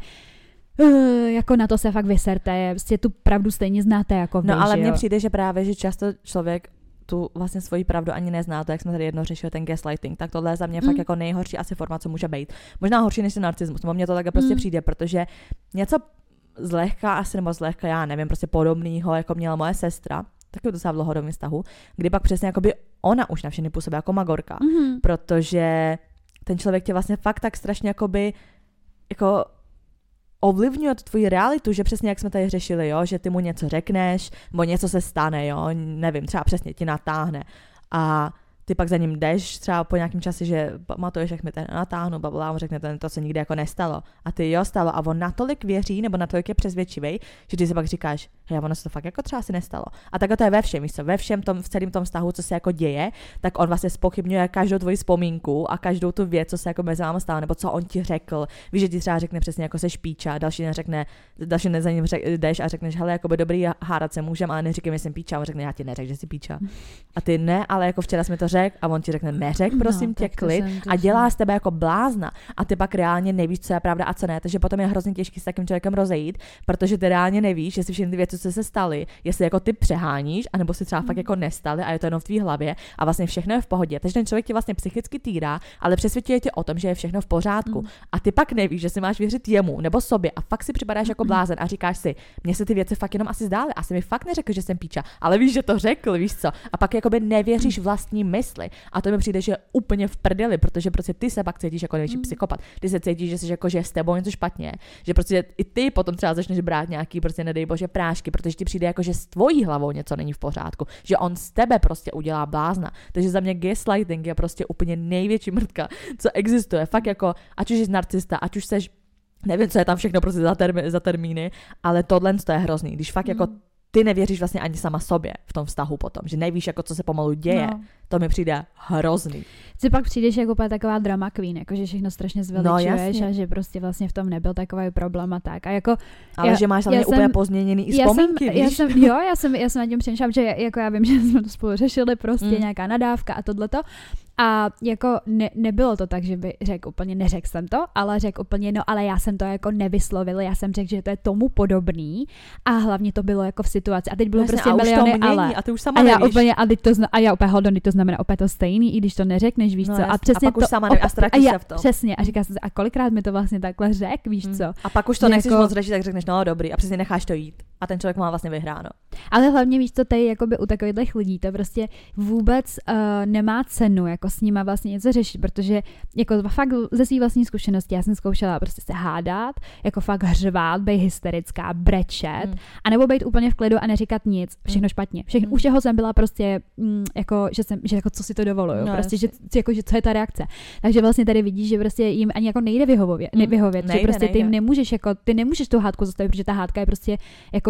Uh, jako na to se fakt vyserte, prostě tu pravdu stejně znáte jako vy, No ale mně přijde, že právě, že často člověk tu vlastně svoji pravdu ani nezná, to jak jsme tady jedno řešili, ten gaslighting, tak tohle je za mě Mm. fakt jako nejhorší asi forma, co může být. Možná horší než ten narcismus, nebo mně to takhle prostě Mm. přijde, protože něco zlehka asi, nebo zlehka, já nevím, prostě podobného, jako měla moje sestra, taky docela v dlouhodobém vztahu, kdy pak přesně jakoby ona už na všechny působí jako magorka, Mhm. protože ten člověk tě vlastně fakt tak strašně jakoby jako ovlivňuje tu tvoji realitu, že přesně jak jsme tady řešili, jo, že ty mu něco řekneš, nebo něco se stane, jo, nevím, třeba přesně ti natáhne. A ty pak za ním jdeš třeba po nějakém čase, že pamatuješ, jak mi ten natáhnu, babla, on řekne, ten, to se nikdy jako nestalo. A ty jo, stalo. A on natolik věří, nebo natolik je přesvědčivý, že ty si pak říkáš, hej, ono se to fakt jako třeba si nestalo. A takhle to je ve všem, víš co, ve všem tom, v celém tom vztahu, co se jako děje, tak on vlastně spochybňuje každou tvoji vzpomínku a každou tu věc, co se jako mezi vámi stalo, nebo co on ti řekl. Víš, že ti třeba řekne přesně jako se špíča, další den řekne, další den za ním řek, jdeš a řekneš, hele, jako by dobrý hádat se můžem, ale neříkej že jsem píča, on řekne, já ti neřek, že jsi píča. A ty ne, ale jako včera jsi mi to řekl a on ti řekne, neřek, prosím No, tě, klid a dělá z tebe jako blázna a ty pak reálně nevíš, co je pravda a co ne, takže potom je hrozně těžký s takým člověkem rozejít, protože ty reálně nevíš, jestli všechny ty věci, co se staly, jestli jako ty přeháníš, anebo si třeba Mm. fakt jako nestaly a je to jenom v tvý hlavě a vlastně všechno je v pohodě. Takže ten člověk tě vlastně psychicky týrá, ale přesvědčuje tě o tom, že je všechno v pořádku. Mm. A ty pak nevíš, že si máš věřit jemu nebo sobě a fakt si připadáš jako blázen a říkáš si, mně se ty věci fakt jenom asi zdály, asi mi fakt neřekl, že jsem píča, ale víš, že to řekl, víš co? A pak jakoby nevěříš vlastní mysli. A to mi přijde, že je úplně v prdeli, protože prostě ty se pak cítíš jako největší Mm. psychopat. Ty se cítíš, že jsi jako, že je s tebou něco špatně, že prostě i ty potom třeba začneš brát nějaký prostě nedej bože prášky, protože ti přijde jako, že s tvojí hlavou něco není v pořádku, že on z tebe prostě udělá blázna. Takže za mě gaslighting je prostě úplně největší mrtka, co existuje. Fakt jako, ať už jsi narcista, ať už seš nevím, co je tam všechno prostě za, termi, za termíny, ale tohle to je hrozný, když fakt jako Mm. Ty nevěříš vlastně ani sama sobě v tom vztahu potom, že nevíš, jako co se pomalu děje, No. to mi přijde hrozný. Si pak přijdeš jako úplně taková drama queen, jako že všechno strašně zveličuješ No, jasně. a že prostě vlastně v tom nebyl takový problém a tak. A jako Ale Já- že máš já hlavně úplně jsem- pozměněný i já vzpomínky, jsem, já víš? jsem, jo, já jsem, já jsem nad tím přemýšlám, že jako já vím, že jsme to spolu řešili, prostě Mm. nějaká nadávka a tohleto. A jako ne, nebylo to tak, že by řekl úplně, neřekl jsem to, ale řekl úplně, no ale já jsem to jako nevyslovil, já jsem řekl, že to je tomu podobný a hlavně to bylo jako v situaci. A teď bylo Jasně, prostě a už to miliony ale. a ty už sama A já nevíš. úplně, a, teď to zna, a já úplně, teď to znamená opět to stejný, i když to neřekneš, víš No co. A a přesně pak už to, sama nevíš a ztratíš já, se v tom. Přesně, a říká se, a kolikrát mi to vlastně takhle řek, víš Mm. co. A pak už to nechceš jako- moc řešit, tak řekneš, no dobrý, a přesně necháš to jít. A ten člověk má vlastně vyhráno. Ale hlavně víš, co tady jakoby u takových lidí, to prostě vůbec uh, nemá cenu jako s nima vlastně něco řešit, protože jako fakt ze své vlastní zkušenosti já jsem zkoušela prostě se hádat, jako fakt hřvát, být hysterická, brečet, Mm. a nebo být úplně v klidu a neříkat nic, všechno Mm. špatně. Všechno, Mm. U všeho jsem byla prostě, mm, jako, že jsem, že jako co si to dovoluju, No, prostě, že, jako, že co je ta reakce. Takže vlastně tady vidíš, že prostě jim ani jako nejde vyhovět, Mm. nevyhovět že Nejde, prostě ty jim nejde. nemůžeš jako, ty nemůžeš tu hádku zastavit, protože ta hádka je prostě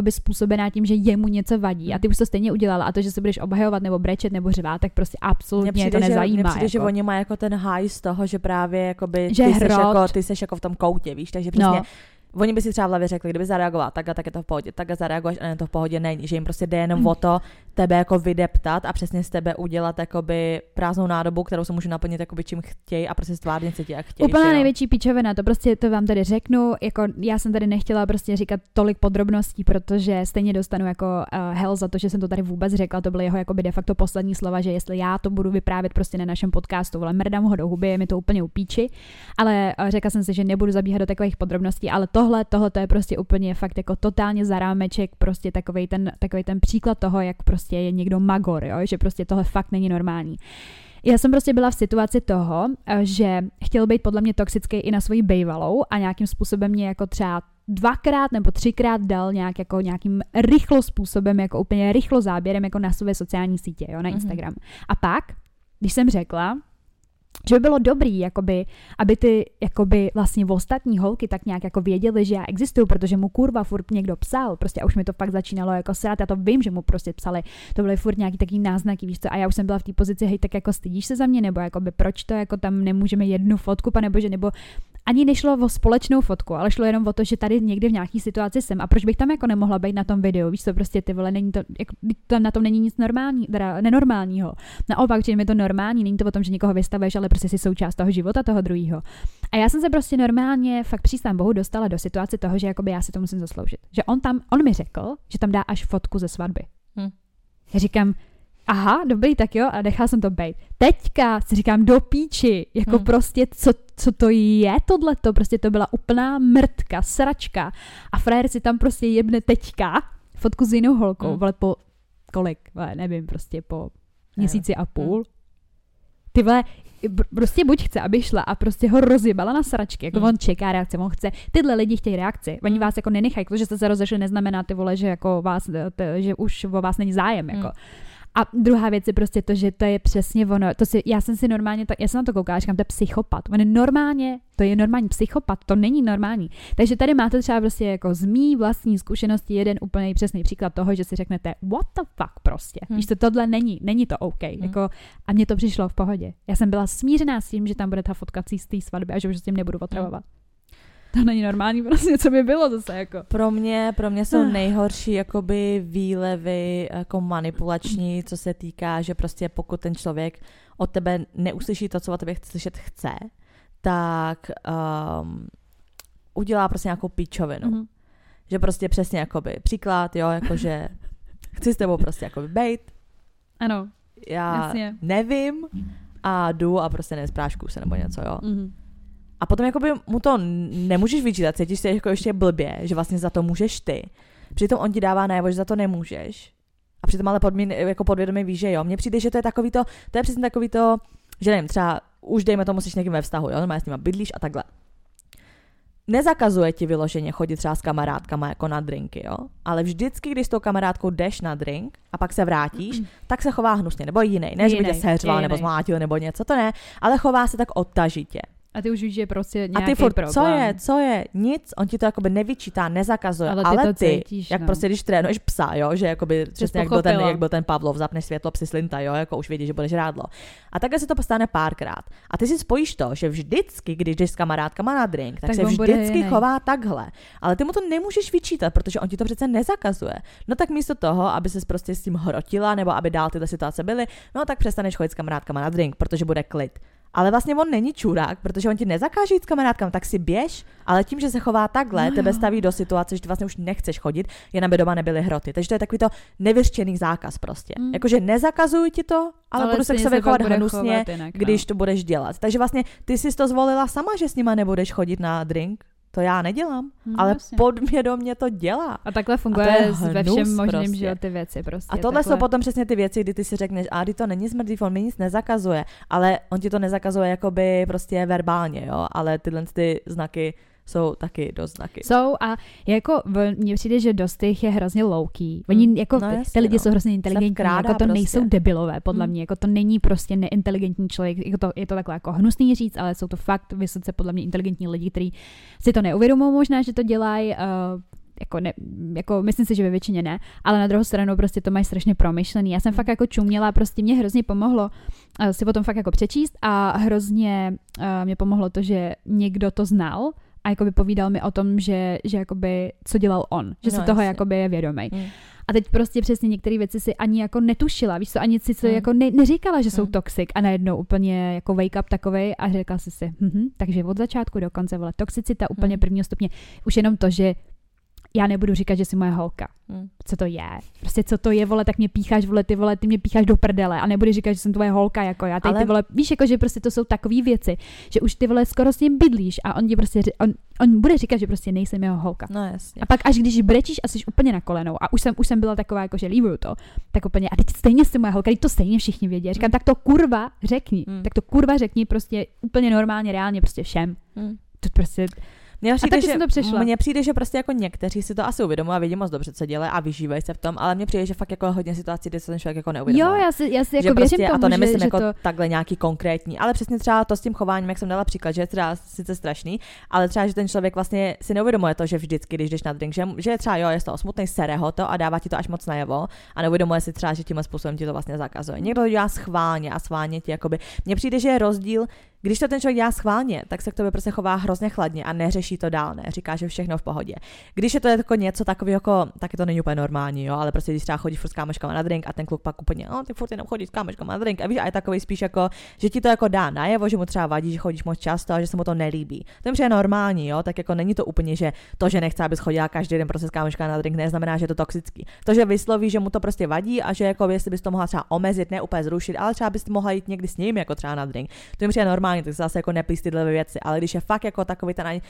jakoby způsobená tím, že jemu něco vadí a ty už to stejně udělala a to, že se budeš obhajovat nebo brečet nebo řvát, tak prostě absolutně přijde, to nezajímá. Že, přijde, jako. že oni mají jako ten high z toho, že právě jakoby Že ty, seš hrot. jako, ty seš jako v tom koutě, víš, takže přesně No. Oni by si třeba v hlavě řekli, kdyby zareagoval tak a tak je to v pohodě, tak a zareaguješ a ne to v pohodě není, že jim prostě jde jenom o to tebe jako vydeptat a přesně z tebe udělat jakoby prázdnou nádobu, kterou se můžu naplnit jakoby čím chtějí a prostě stvárnit se ti jak chtějí. Jo? největší pičovina, to prostě to vám tady řeknu, jako já jsem tady nechtěla prostě říkat tolik podrobností, protože stejně dostanu jako uh, hell za to, že jsem to tady vůbec řekla, to byly jeho jakoby de facto poslední slova, že jestli já to budu vyprávět prostě na našem podcastu, ale mrdám ho do huby, je mi to úplně upíči, ale uh, řekla jsem si, že nebudu zabíhat do takových podrobností, ale tohle, tohle to je prostě úplně fakt jako totálně za rámeček, prostě takový ten, takovej ten příklad toho, jak prostě je někdo magor, jo? že prostě tohle fakt není normální. Já jsem prostě byla v situaci toho, eh, že chtěl být podle mě toxický i na svoji bejvalou a nějakým způsobem mě jako třeba dvakrát nebo třikrát dal nějak jako nějakým rychlo způsobem, jako úplně rychlo záběrem jako na své sociální sítě, jo, na Mhm. Instagram. A pak, když jsem řekla, že by bylo dobrý, jakoby, aby ty jakoby vlastně ostatní holky tak nějak jako věděly, že já existuju, protože mu kurva furt někdo psal, prostě a už mi to fakt začínalo jako srát, já to vím, že mu prostě psali, to byly furt nějaký takový náznaky, víš co, a já už jsem byla v té pozici, hej, tak jako stydíš se za mě, nebo jakoby proč to jako tam nemůžeme jednu fotku, nebo že nebo ani nešlo o společnou fotku, ale šlo jenom o to, že tady někdy v nějaký situaci jsem a proč bych tam jako nemohla být na tom videu, víš co, prostě ty vole, není to, jako, tam na tom není nic normální, teda nenormálního. Naopak, že je to normální, není to o tom, že někoho vystavuješ, ale prostě si součást toho života toho druhého. A já jsem se prostě normálně, fakt přísám bohu, dostala do situace toho, že jakoby já si to musím zasloužit. Že on tam, on mi řekl, že tam dá až fotku ze svatby. Hm. Já říkám, aha, dobrý, tak jo, a nechala jsem to být. Teďka si říkám, do píči, jako Hm. prostě, co, co to je tohleto, prostě to byla úplná mrtka, sračka a frajer si tam prostě jebne teďka fotku s jinou holkou, Hm. vole po kolik, vole, nevím, prostě po měsíci a půl. Ty vole, pr- prostě buď chce, aby šla a prostě ho rozjebala na sračky, jako Hmm. on čeká reakce, on chce, tyhle lidi chtějí reakci, oni vás jako nenechají, to, že jste se rozešli, neznamená ty vole, že jako vás, t, že už o vás není zájem, jako. Hmm. A druhá věc je prostě to, že to je přesně ono. To si, já jsem si normálně, tak, já jsem na to koukala, říkám, to je psychopat. On je normálně, to je normální psychopat, to není normální. Takže tady máte třeba prostě jako z mý vlastní zkušenosti jeden úplně přesný příklad toho, že si řeknete, what the fuck prostě. Hmm. Hmm. Víš, to tohle není, není to OK. Hmm. Jako, a mně to přišlo v pohodě. Já jsem byla smířená s tím, že tam bude ta fotka z té svatby a že už s tím nebudu otravovat. To není normální, prostě co by bylo zase jako. Pro mě, pro mě jsou Ah. nejhorší jakoby výlevy jako manipulační, co se týká, že prostě pokud ten člověk od tebe neuslyší to, co od tebe slyšet chce, tak um, udělá prostě nějakou píčovinu. Mhm. Že prostě přesně jakoby příklad, jo, jakože chci s tebou prostě jakoby bejt, Ano. já Jasně. nevím a jdu a prostě nesprášku se nebo něco, jo. Mhm. A potom jakoby mu to nemůžeš vyčítat, cítíš se jako ještě blbě, že vlastně za to můžeš ty. Přitom on ti dává najevo, že za to nemůžeš. A přitom ale podmín, jako podvědomě víš, že jo. Mně přijde, že to je takový to, to je přesně takový to, že nevím, třeba už dejme tomu, jsi někým ve vztahu, jo, normálně s nima bydlíš a takhle. Nezakazuje ti vyloženě chodit třeba s kamarádkama jako na drinky, jo? Ale vždycky, když s tou kamarádkou jdeš na drink a pak se vrátíš, tak se chová hnusně, nebo jiný. Ne, že by tě seřval nebo zmlátil nebo něco, to ne, ale chová se tak odtažitě. A ty už víš, že je prostě A nějaký ty furt, problém. co je, co je, nic, on ti to jakoby nevyčítá, nezakazuje, Ale ale ty ty, to cítíš, jak no. prostě když trénuješ psa, jo, že jakoby přesně jak byl, ten, jak byl ten Pavlov, zapneš světlo, psi slinta, jo, jako už vědí, že budeš rádlo. A takhle se to stane párkrát. A ty si spojíš to, že vždycky, když jdeš s kamarádkama na drink, tak, Tak se vždycky chová takhle. Ale ty mu to nemůžeš vyčítat, protože on ti to přece nezakazuje. No tak místo toho, aby se prostě s tím hrotila, nebo aby dál tyhle situace byly, no tak přestaneš chodit s kamarádkama na drink, protože bude klid. Ale vlastně on není čurák, protože on ti nezakáže jít s kamarádkám, tak si běž, ale tím, že se chová takhle, No tebe jo. staví do situace, že ty vlastně už nechceš chodit, jen aby doma nebyly hroty. Takže to je takový to nevyřčený zákaz prostě. Mm. Jakože nezakazuju ti to, ale, ale budu se k sobě chovat hnusně, chovat jinak, no. když to budeš dělat. Takže vlastně ty jsi to zvolila sama, že s nima nebudeš chodit na drink. To já nedělám, Hm, ale jasně. podvědomě to dělá. A takhle A to funguje je s- ve všem možným, prostě. že ty věci prostě. A tohle takhle. jsou potom přesně ty věci, kdy ty si řekneš, a ty to není smrdý, on mi nic nezakazuje, ale on ti to nezakazuje jakoby prostě verbálně, jo, ale tyhle ty znaky jsou taky dost znaky. Jsou a jako v- mně přijde, že dost jich je hrozně louký. Oni Mm, jako, no ty, jasně, ty lidi no. jsou hrozně inteligentní, jako to prostě. nejsou debilové, podle Mm. mě, jako to není prostě neinteligentní člověk, jako to, je to takhle jako hnusný říct, ale jsou to fakt vysoce podle mě inteligentní lidi, kteří si to neuvědomují možná, že to dělají, uh, jako, ne, jako myslím si, že ve většině ne, ale na druhou stranu prostě to mají strašně promyšlený. Já jsem fakt jako čuměla, prostě mě hrozně pomohlo uh, si o tom fakt jako přečíst a hrozně uh, mě pomohlo to, že někdo to znal a jakoby povídal mi o tom, že, že jakoby, co dělal on, že no, si toho jasně. jakoby je vědomý. Mm. A teď prostě přesně některé věci si ani jako netušila, víš co, ani si to mm. jako ne, neříkala, že jsou mm. toxic a najednou úplně jako wake up takovej a řekla si si, hm, takže od začátku do konce, vole, toxicita úplně mm. prvního stupně, už jenom to, že já nebudu říkat, že jsi moje holka. Hmm. Co to je? Prostě co to je, vole, tak mě pícháš, vole, ty vole, ty mě pícháš do prdele a nebudu říkat, že jsem tvoje holka, jako já. Tady Ale... ty vole, víš, jako, že prostě to jsou takové věci, že už ty vole skoro s ním bydlíš a on ti prostě, on, on bude říkat, že prostě nejsem jeho holka. No jasně. A pak až když brečíš a jsi úplně na kolenou a už jsem, už jsem byla taková, jako že líbuju to, tak úplně, a teď stejně jsi moje holka, teď to stejně všichni vědí. Říkám, hmm. tak to kurva řekni, hmm. tak to kurva řekni prostě úplně normálně, reálně prostě všem. Hmm. To prostě, mně přijde, že, jsem to přešla. Mně přijde, že prostě jako někteří si to asi uvědomují a vidí moc dobře, co dělají a vyžívají se v tom, ale mně přijde, že fakt jako hodně situací, kde se ten člověk jako neuvědomuje. Jo, já si, já si jako že prostě, tomu, a to nemyslím že, jako že to... takhle nějaký konkrétní, ale přesně třeba to s tím chováním, jak jsem dala příklad, že je třeba sice strašný, ale třeba, že ten člověk vlastně si neuvědomuje to, že vždycky, když jdeš na drink, že, že třeba jo, je to smutný sereho to a dává ti to až moc najevo a neuvědomuje si třeba, že tímhle způsobem ti to vlastně zakazuje. Někdo to dělá schválně a schválně ti jakoby. Mně přijde, že je rozdíl, když to ten člověk dělá schválně, tak se k tobě prostě chová hrozně chladně a neřeší to dál, ne? Říká, že všechno v pohodě. Když je to jako něco takového, jako, taky to není úplně normální, jo, ale prostě když třeba chodíš furt s kámoškama na drink a ten kluk pak úplně, no, ty furt jenom chodíš s kámoškama na drink a víš, a je takový spíš jako, že ti to jako dá najevo, že mu třeba vadí, že chodíš moc často a že se mu to nelíbí. To je normální, jo, tak jako není to úplně, že to, že nechce, abys chodila každý den prostě s kámoškama na drink, neznamená, že je to toxický. To, že vysloví, že mu to prostě vadí a že jako jestli bys to mohla třeba omezit, ne úplně zrušit, ale třeba bys mohla jít někdy s ním jako třeba na drink. To je normální, tak zase jako neplíst tyhle věci, ale když je fakt jako takový ten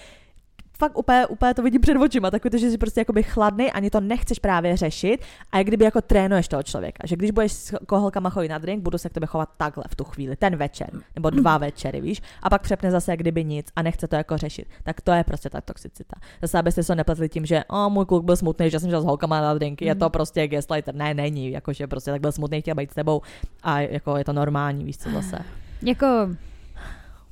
fakt úplně, úplně to vidím před očima, takový to, že jsi prostě jakoby chladný, ani to nechceš právě řešit a jak kdyby jako trénuješ toho člověka, že když budeš s koholkama chodit na drink, budu se k tebe chovat takhle v tu chvíli, ten večer, nebo dva večery, víš, a pak přepne zase jak kdyby nic a nechce to jako řešit, tak to je prostě ta toxicita. Zase abyste se nepletli tím, že o, můj kluk byl smutný, že jsem šel s holkama na drink, mm. je to mhm. prostě gaslighter, ne, není, jakože prostě tak byl smutný, chtěl být s tebou a jako je to normální, víš co zase. Jako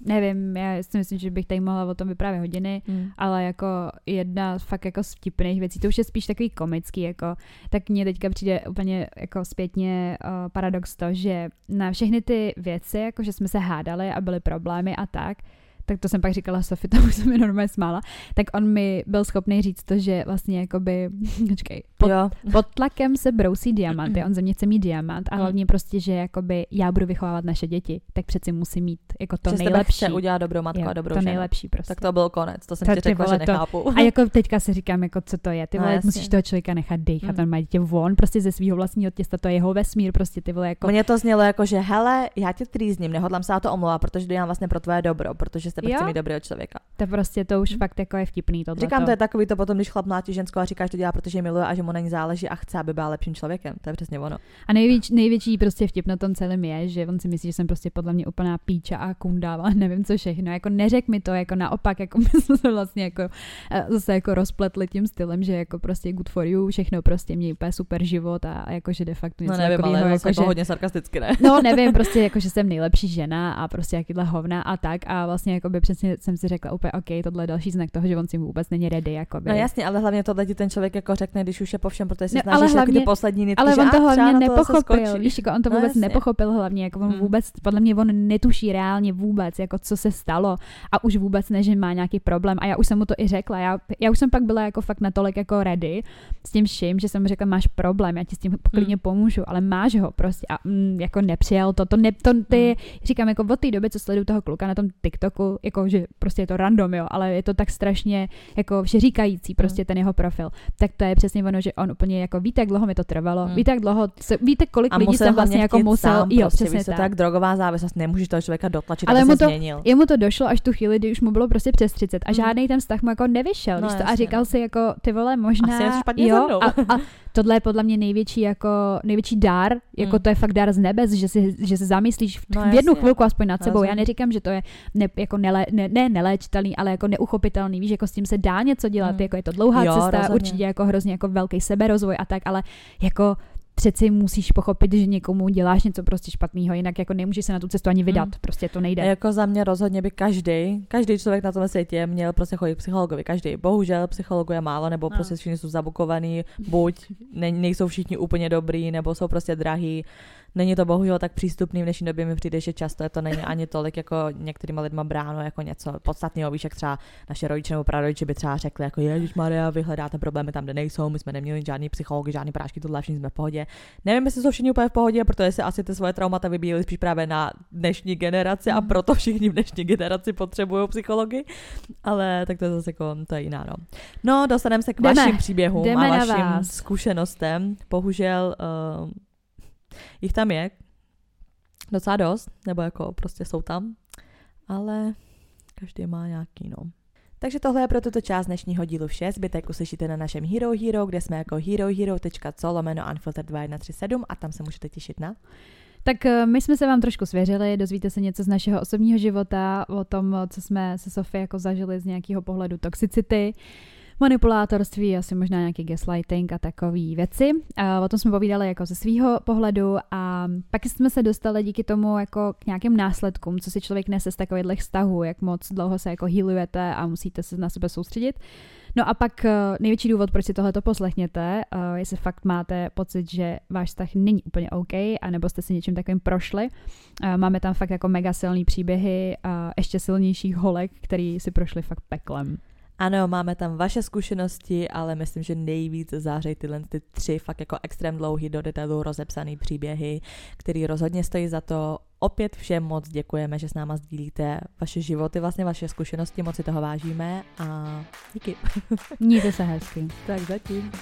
nevím, já si myslím, že bych tady mohla o tom vyprávět hodiny, mm. ale jako jedna fakt jako z vtipných věcí, to už je spíš takový komický, jako, tak mně teďka přijde úplně jako zpětně uh, paradox to, že na všechny ty věci, jako že jsme se hádali a byly problémy a tak, tak to jsem pak říkala Sofie, tam jsem mi normálně smála, tak on mi byl schopný říct to, že vlastně jakoby, počkej, pod, pod tlakem se brousí diamanty, on ze mě chce mít diamant a hlavně prostě, že jakoby já budu vychovávat naše děti, tak přeci musí mít jako to že nejlepší. chce udělat dobrou matku jo, a dobrou to ženu. nejlepší prostě. Tak to byl konec, to jsem to, ti řekla, že nechápu. To, a jako teďka si říkám, jako co to je, ty no, vole, no, musíš toho člověka nechat dechat, mm. on má dítě von, prostě ze svého vlastního těsta, to je jeho vesmír, prostě ty vole jako. Mně to znělo jako, že hele, já tě trýzním, nehodlám se na to omlouvat, protože dělám vlastně pro tvoje dobro, protože jste chce mít dobrého člověka. To prostě to už hmm. fakt jako je vtipný tohle. Říkám, to je takový to potom, když chlap mlátí ženskou a říká, že to dělá, protože miluje a že mu na ní záleží a chce, aby byla lepším člověkem. To je přesně ono. A největší, největší prostě vtip na tom celém je, že on si myslí, že jsem prostě podle mě úplná píča a kundáva, nevím co všechno. Jako neřek mi to, jako naopak, jako my jsme se vlastně jako eh, zase jako rozpletli tím stylem, že jako prostě good for you, všechno prostě mě úplně super život a, a jako, že de facto něco no nevím, takovýho, ale jako, jako, že, hodně sarkasticky, ne? No nevím, prostě jako, že jsem nejlepší žena a prostě jakýhle hovna a tak a vlastně jako by přesně jsem si řekla úplně, OK, tohle je další znak toho, že on si vůbec není ready. Jakoby. No jasně, ale hlavně tohle ti ten člověk jako řekne, když už je po všem, protože si no, snažíš ale hlavně, jako ty poslední nitky, Ale že, on to hlavně nepochopil, víš, jako on to no vůbec no, nepochopil hlavně, jako on hmm. vůbec, podle mě on netuší reálně vůbec, jako co se stalo a už vůbec ne, že má nějaký problém a já už jsem mu to i řekla, já, já už jsem pak byla jako fakt natolik jako ready s tím vším, že jsem mu řekla, máš problém, já ti s tím klidně hmm. pomůžu, ale máš ho prostě a mm, jako nepřijal to, to, ne, to ty, hmm. říkám, jako od té doby, co sleduju toho kluka na tom TikToku, jako že prostě je to random, jo, ale je to tak strašně jako všeříkající prostě hmm. ten jeho profil. Tak to je přesně ono, že on úplně jako víte, jak dlouho mi to trvalo, hmm. víte, jak dlouho, víte, kolik a lidí jsem vlastně jako musel, sám, jo, prostě, přesně tak. tak. drogová závislost, nemůžeš toho člověka dotlačit, ale aby mu to, změnil. Jemu to došlo až tu chvíli, kdy už mu bylo prostě přes 30 a hmm. žádný ten vztah mu jako nevyšel, no, to, a říkal si jako ty vole, možná, Asi jo, a, a, tohle je podle mě největší jako největší dár, jako mm. to je fakt dár z nebes, že si, že se zamyslíš v, no, v jednu chvilku aspoň nad no, sebou. Já neříkám, že to je ne, jako nele, ne, ne neléčitelný, ale jako neuchopitelný. Víš, jako s tím se dá něco dělat, mm. jako je to dlouhá jo, cesta, rozhodně. určitě jako hrozně jako velký seberozvoj a tak, ale jako přeci musíš pochopit, že někomu děláš něco prostě špatného, jinak jako nemůžeš se na tu cestu ani vydat, mm. prostě to nejde. Jako za mě rozhodně by každý, každý člověk na tom světě měl prostě chodit k psychologovi, každý. Bohužel psychologů je málo, nebo no. prostě všichni jsou zabukovaný, buď ne, nejsou všichni úplně dobrý, nebo jsou prostě drahý není to bohužel tak přístupný v dnešní době mi přijde, že často je to není ani tolik jako některýma lidma bráno jako něco podstatného, víš, jak třeba naše rodiče nebo prarodiče by třeba řekli, jako Ježíš Maria, vy hledáte problémy tam, kde nejsou, my jsme neměli žádný psychologi, žádný prášky, tohle všichni jsme v pohodě. Nevím, jestli jsou všichni úplně v pohodě, protože si asi ty svoje traumata vybíjeli spíš právě na dnešní generaci a mhm. proto všichni v dnešní generaci potřebují psychologi, ale tak to je zase jako, to je jiná, no. No, dostaneme se k Jdeme. vašim příběhům Jdeme a vašim zkušenostem. Bohužel uh, jich tam je docela dost, nebo jako prostě jsou tam, ale každý má nějaký, no. Takže tohle je pro tuto část dnešního dílu vše. Zbytek uslyšíte na našem Hero Hero, kde jsme jako herohero.co lomeno unfiltered 2137 a tam se můžete těšit na. Tak eh, my jsme se vám trošku svěřili, dozvíte se něco z našeho osobního života, o tom, co jsme se Sofie jako zažili z nějakého pohledu toxicity manipulátorství, asi možná nějaký gaslighting a takové věci. A o tom jsme povídali jako ze svého pohledu a pak jsme se dostali díky tomu jako k nějakým následkům, co si člověk nese z takových vztahů, jak moc dlouho se jako healujete a musíte se na sebe soustředit. No a pak eh, největší důvod, proč si tohleto poslechněte, uh, jestli fakt máte pocit, že váš vztah není úplně OK, anebo jste si něčím takovým prošli. Uh, máme tam fakt jako mega silný příběhy a ještě silnějších holek, který si prošli fakt peklem. Ano, máme tam vaše zkušenosti, ale myslím, že nejvíc zářejí tyhle ty tři fakt jako extrém dlouhý do detailu rozepsaný příběhy, který rozhodně stojí za to. Opět všem moc děkujeme, že s náma sdílíte vaše životy, vlastně vaše zkušenosti, moc si toho vážíme a díky. Mějte se hezky. tak zatím.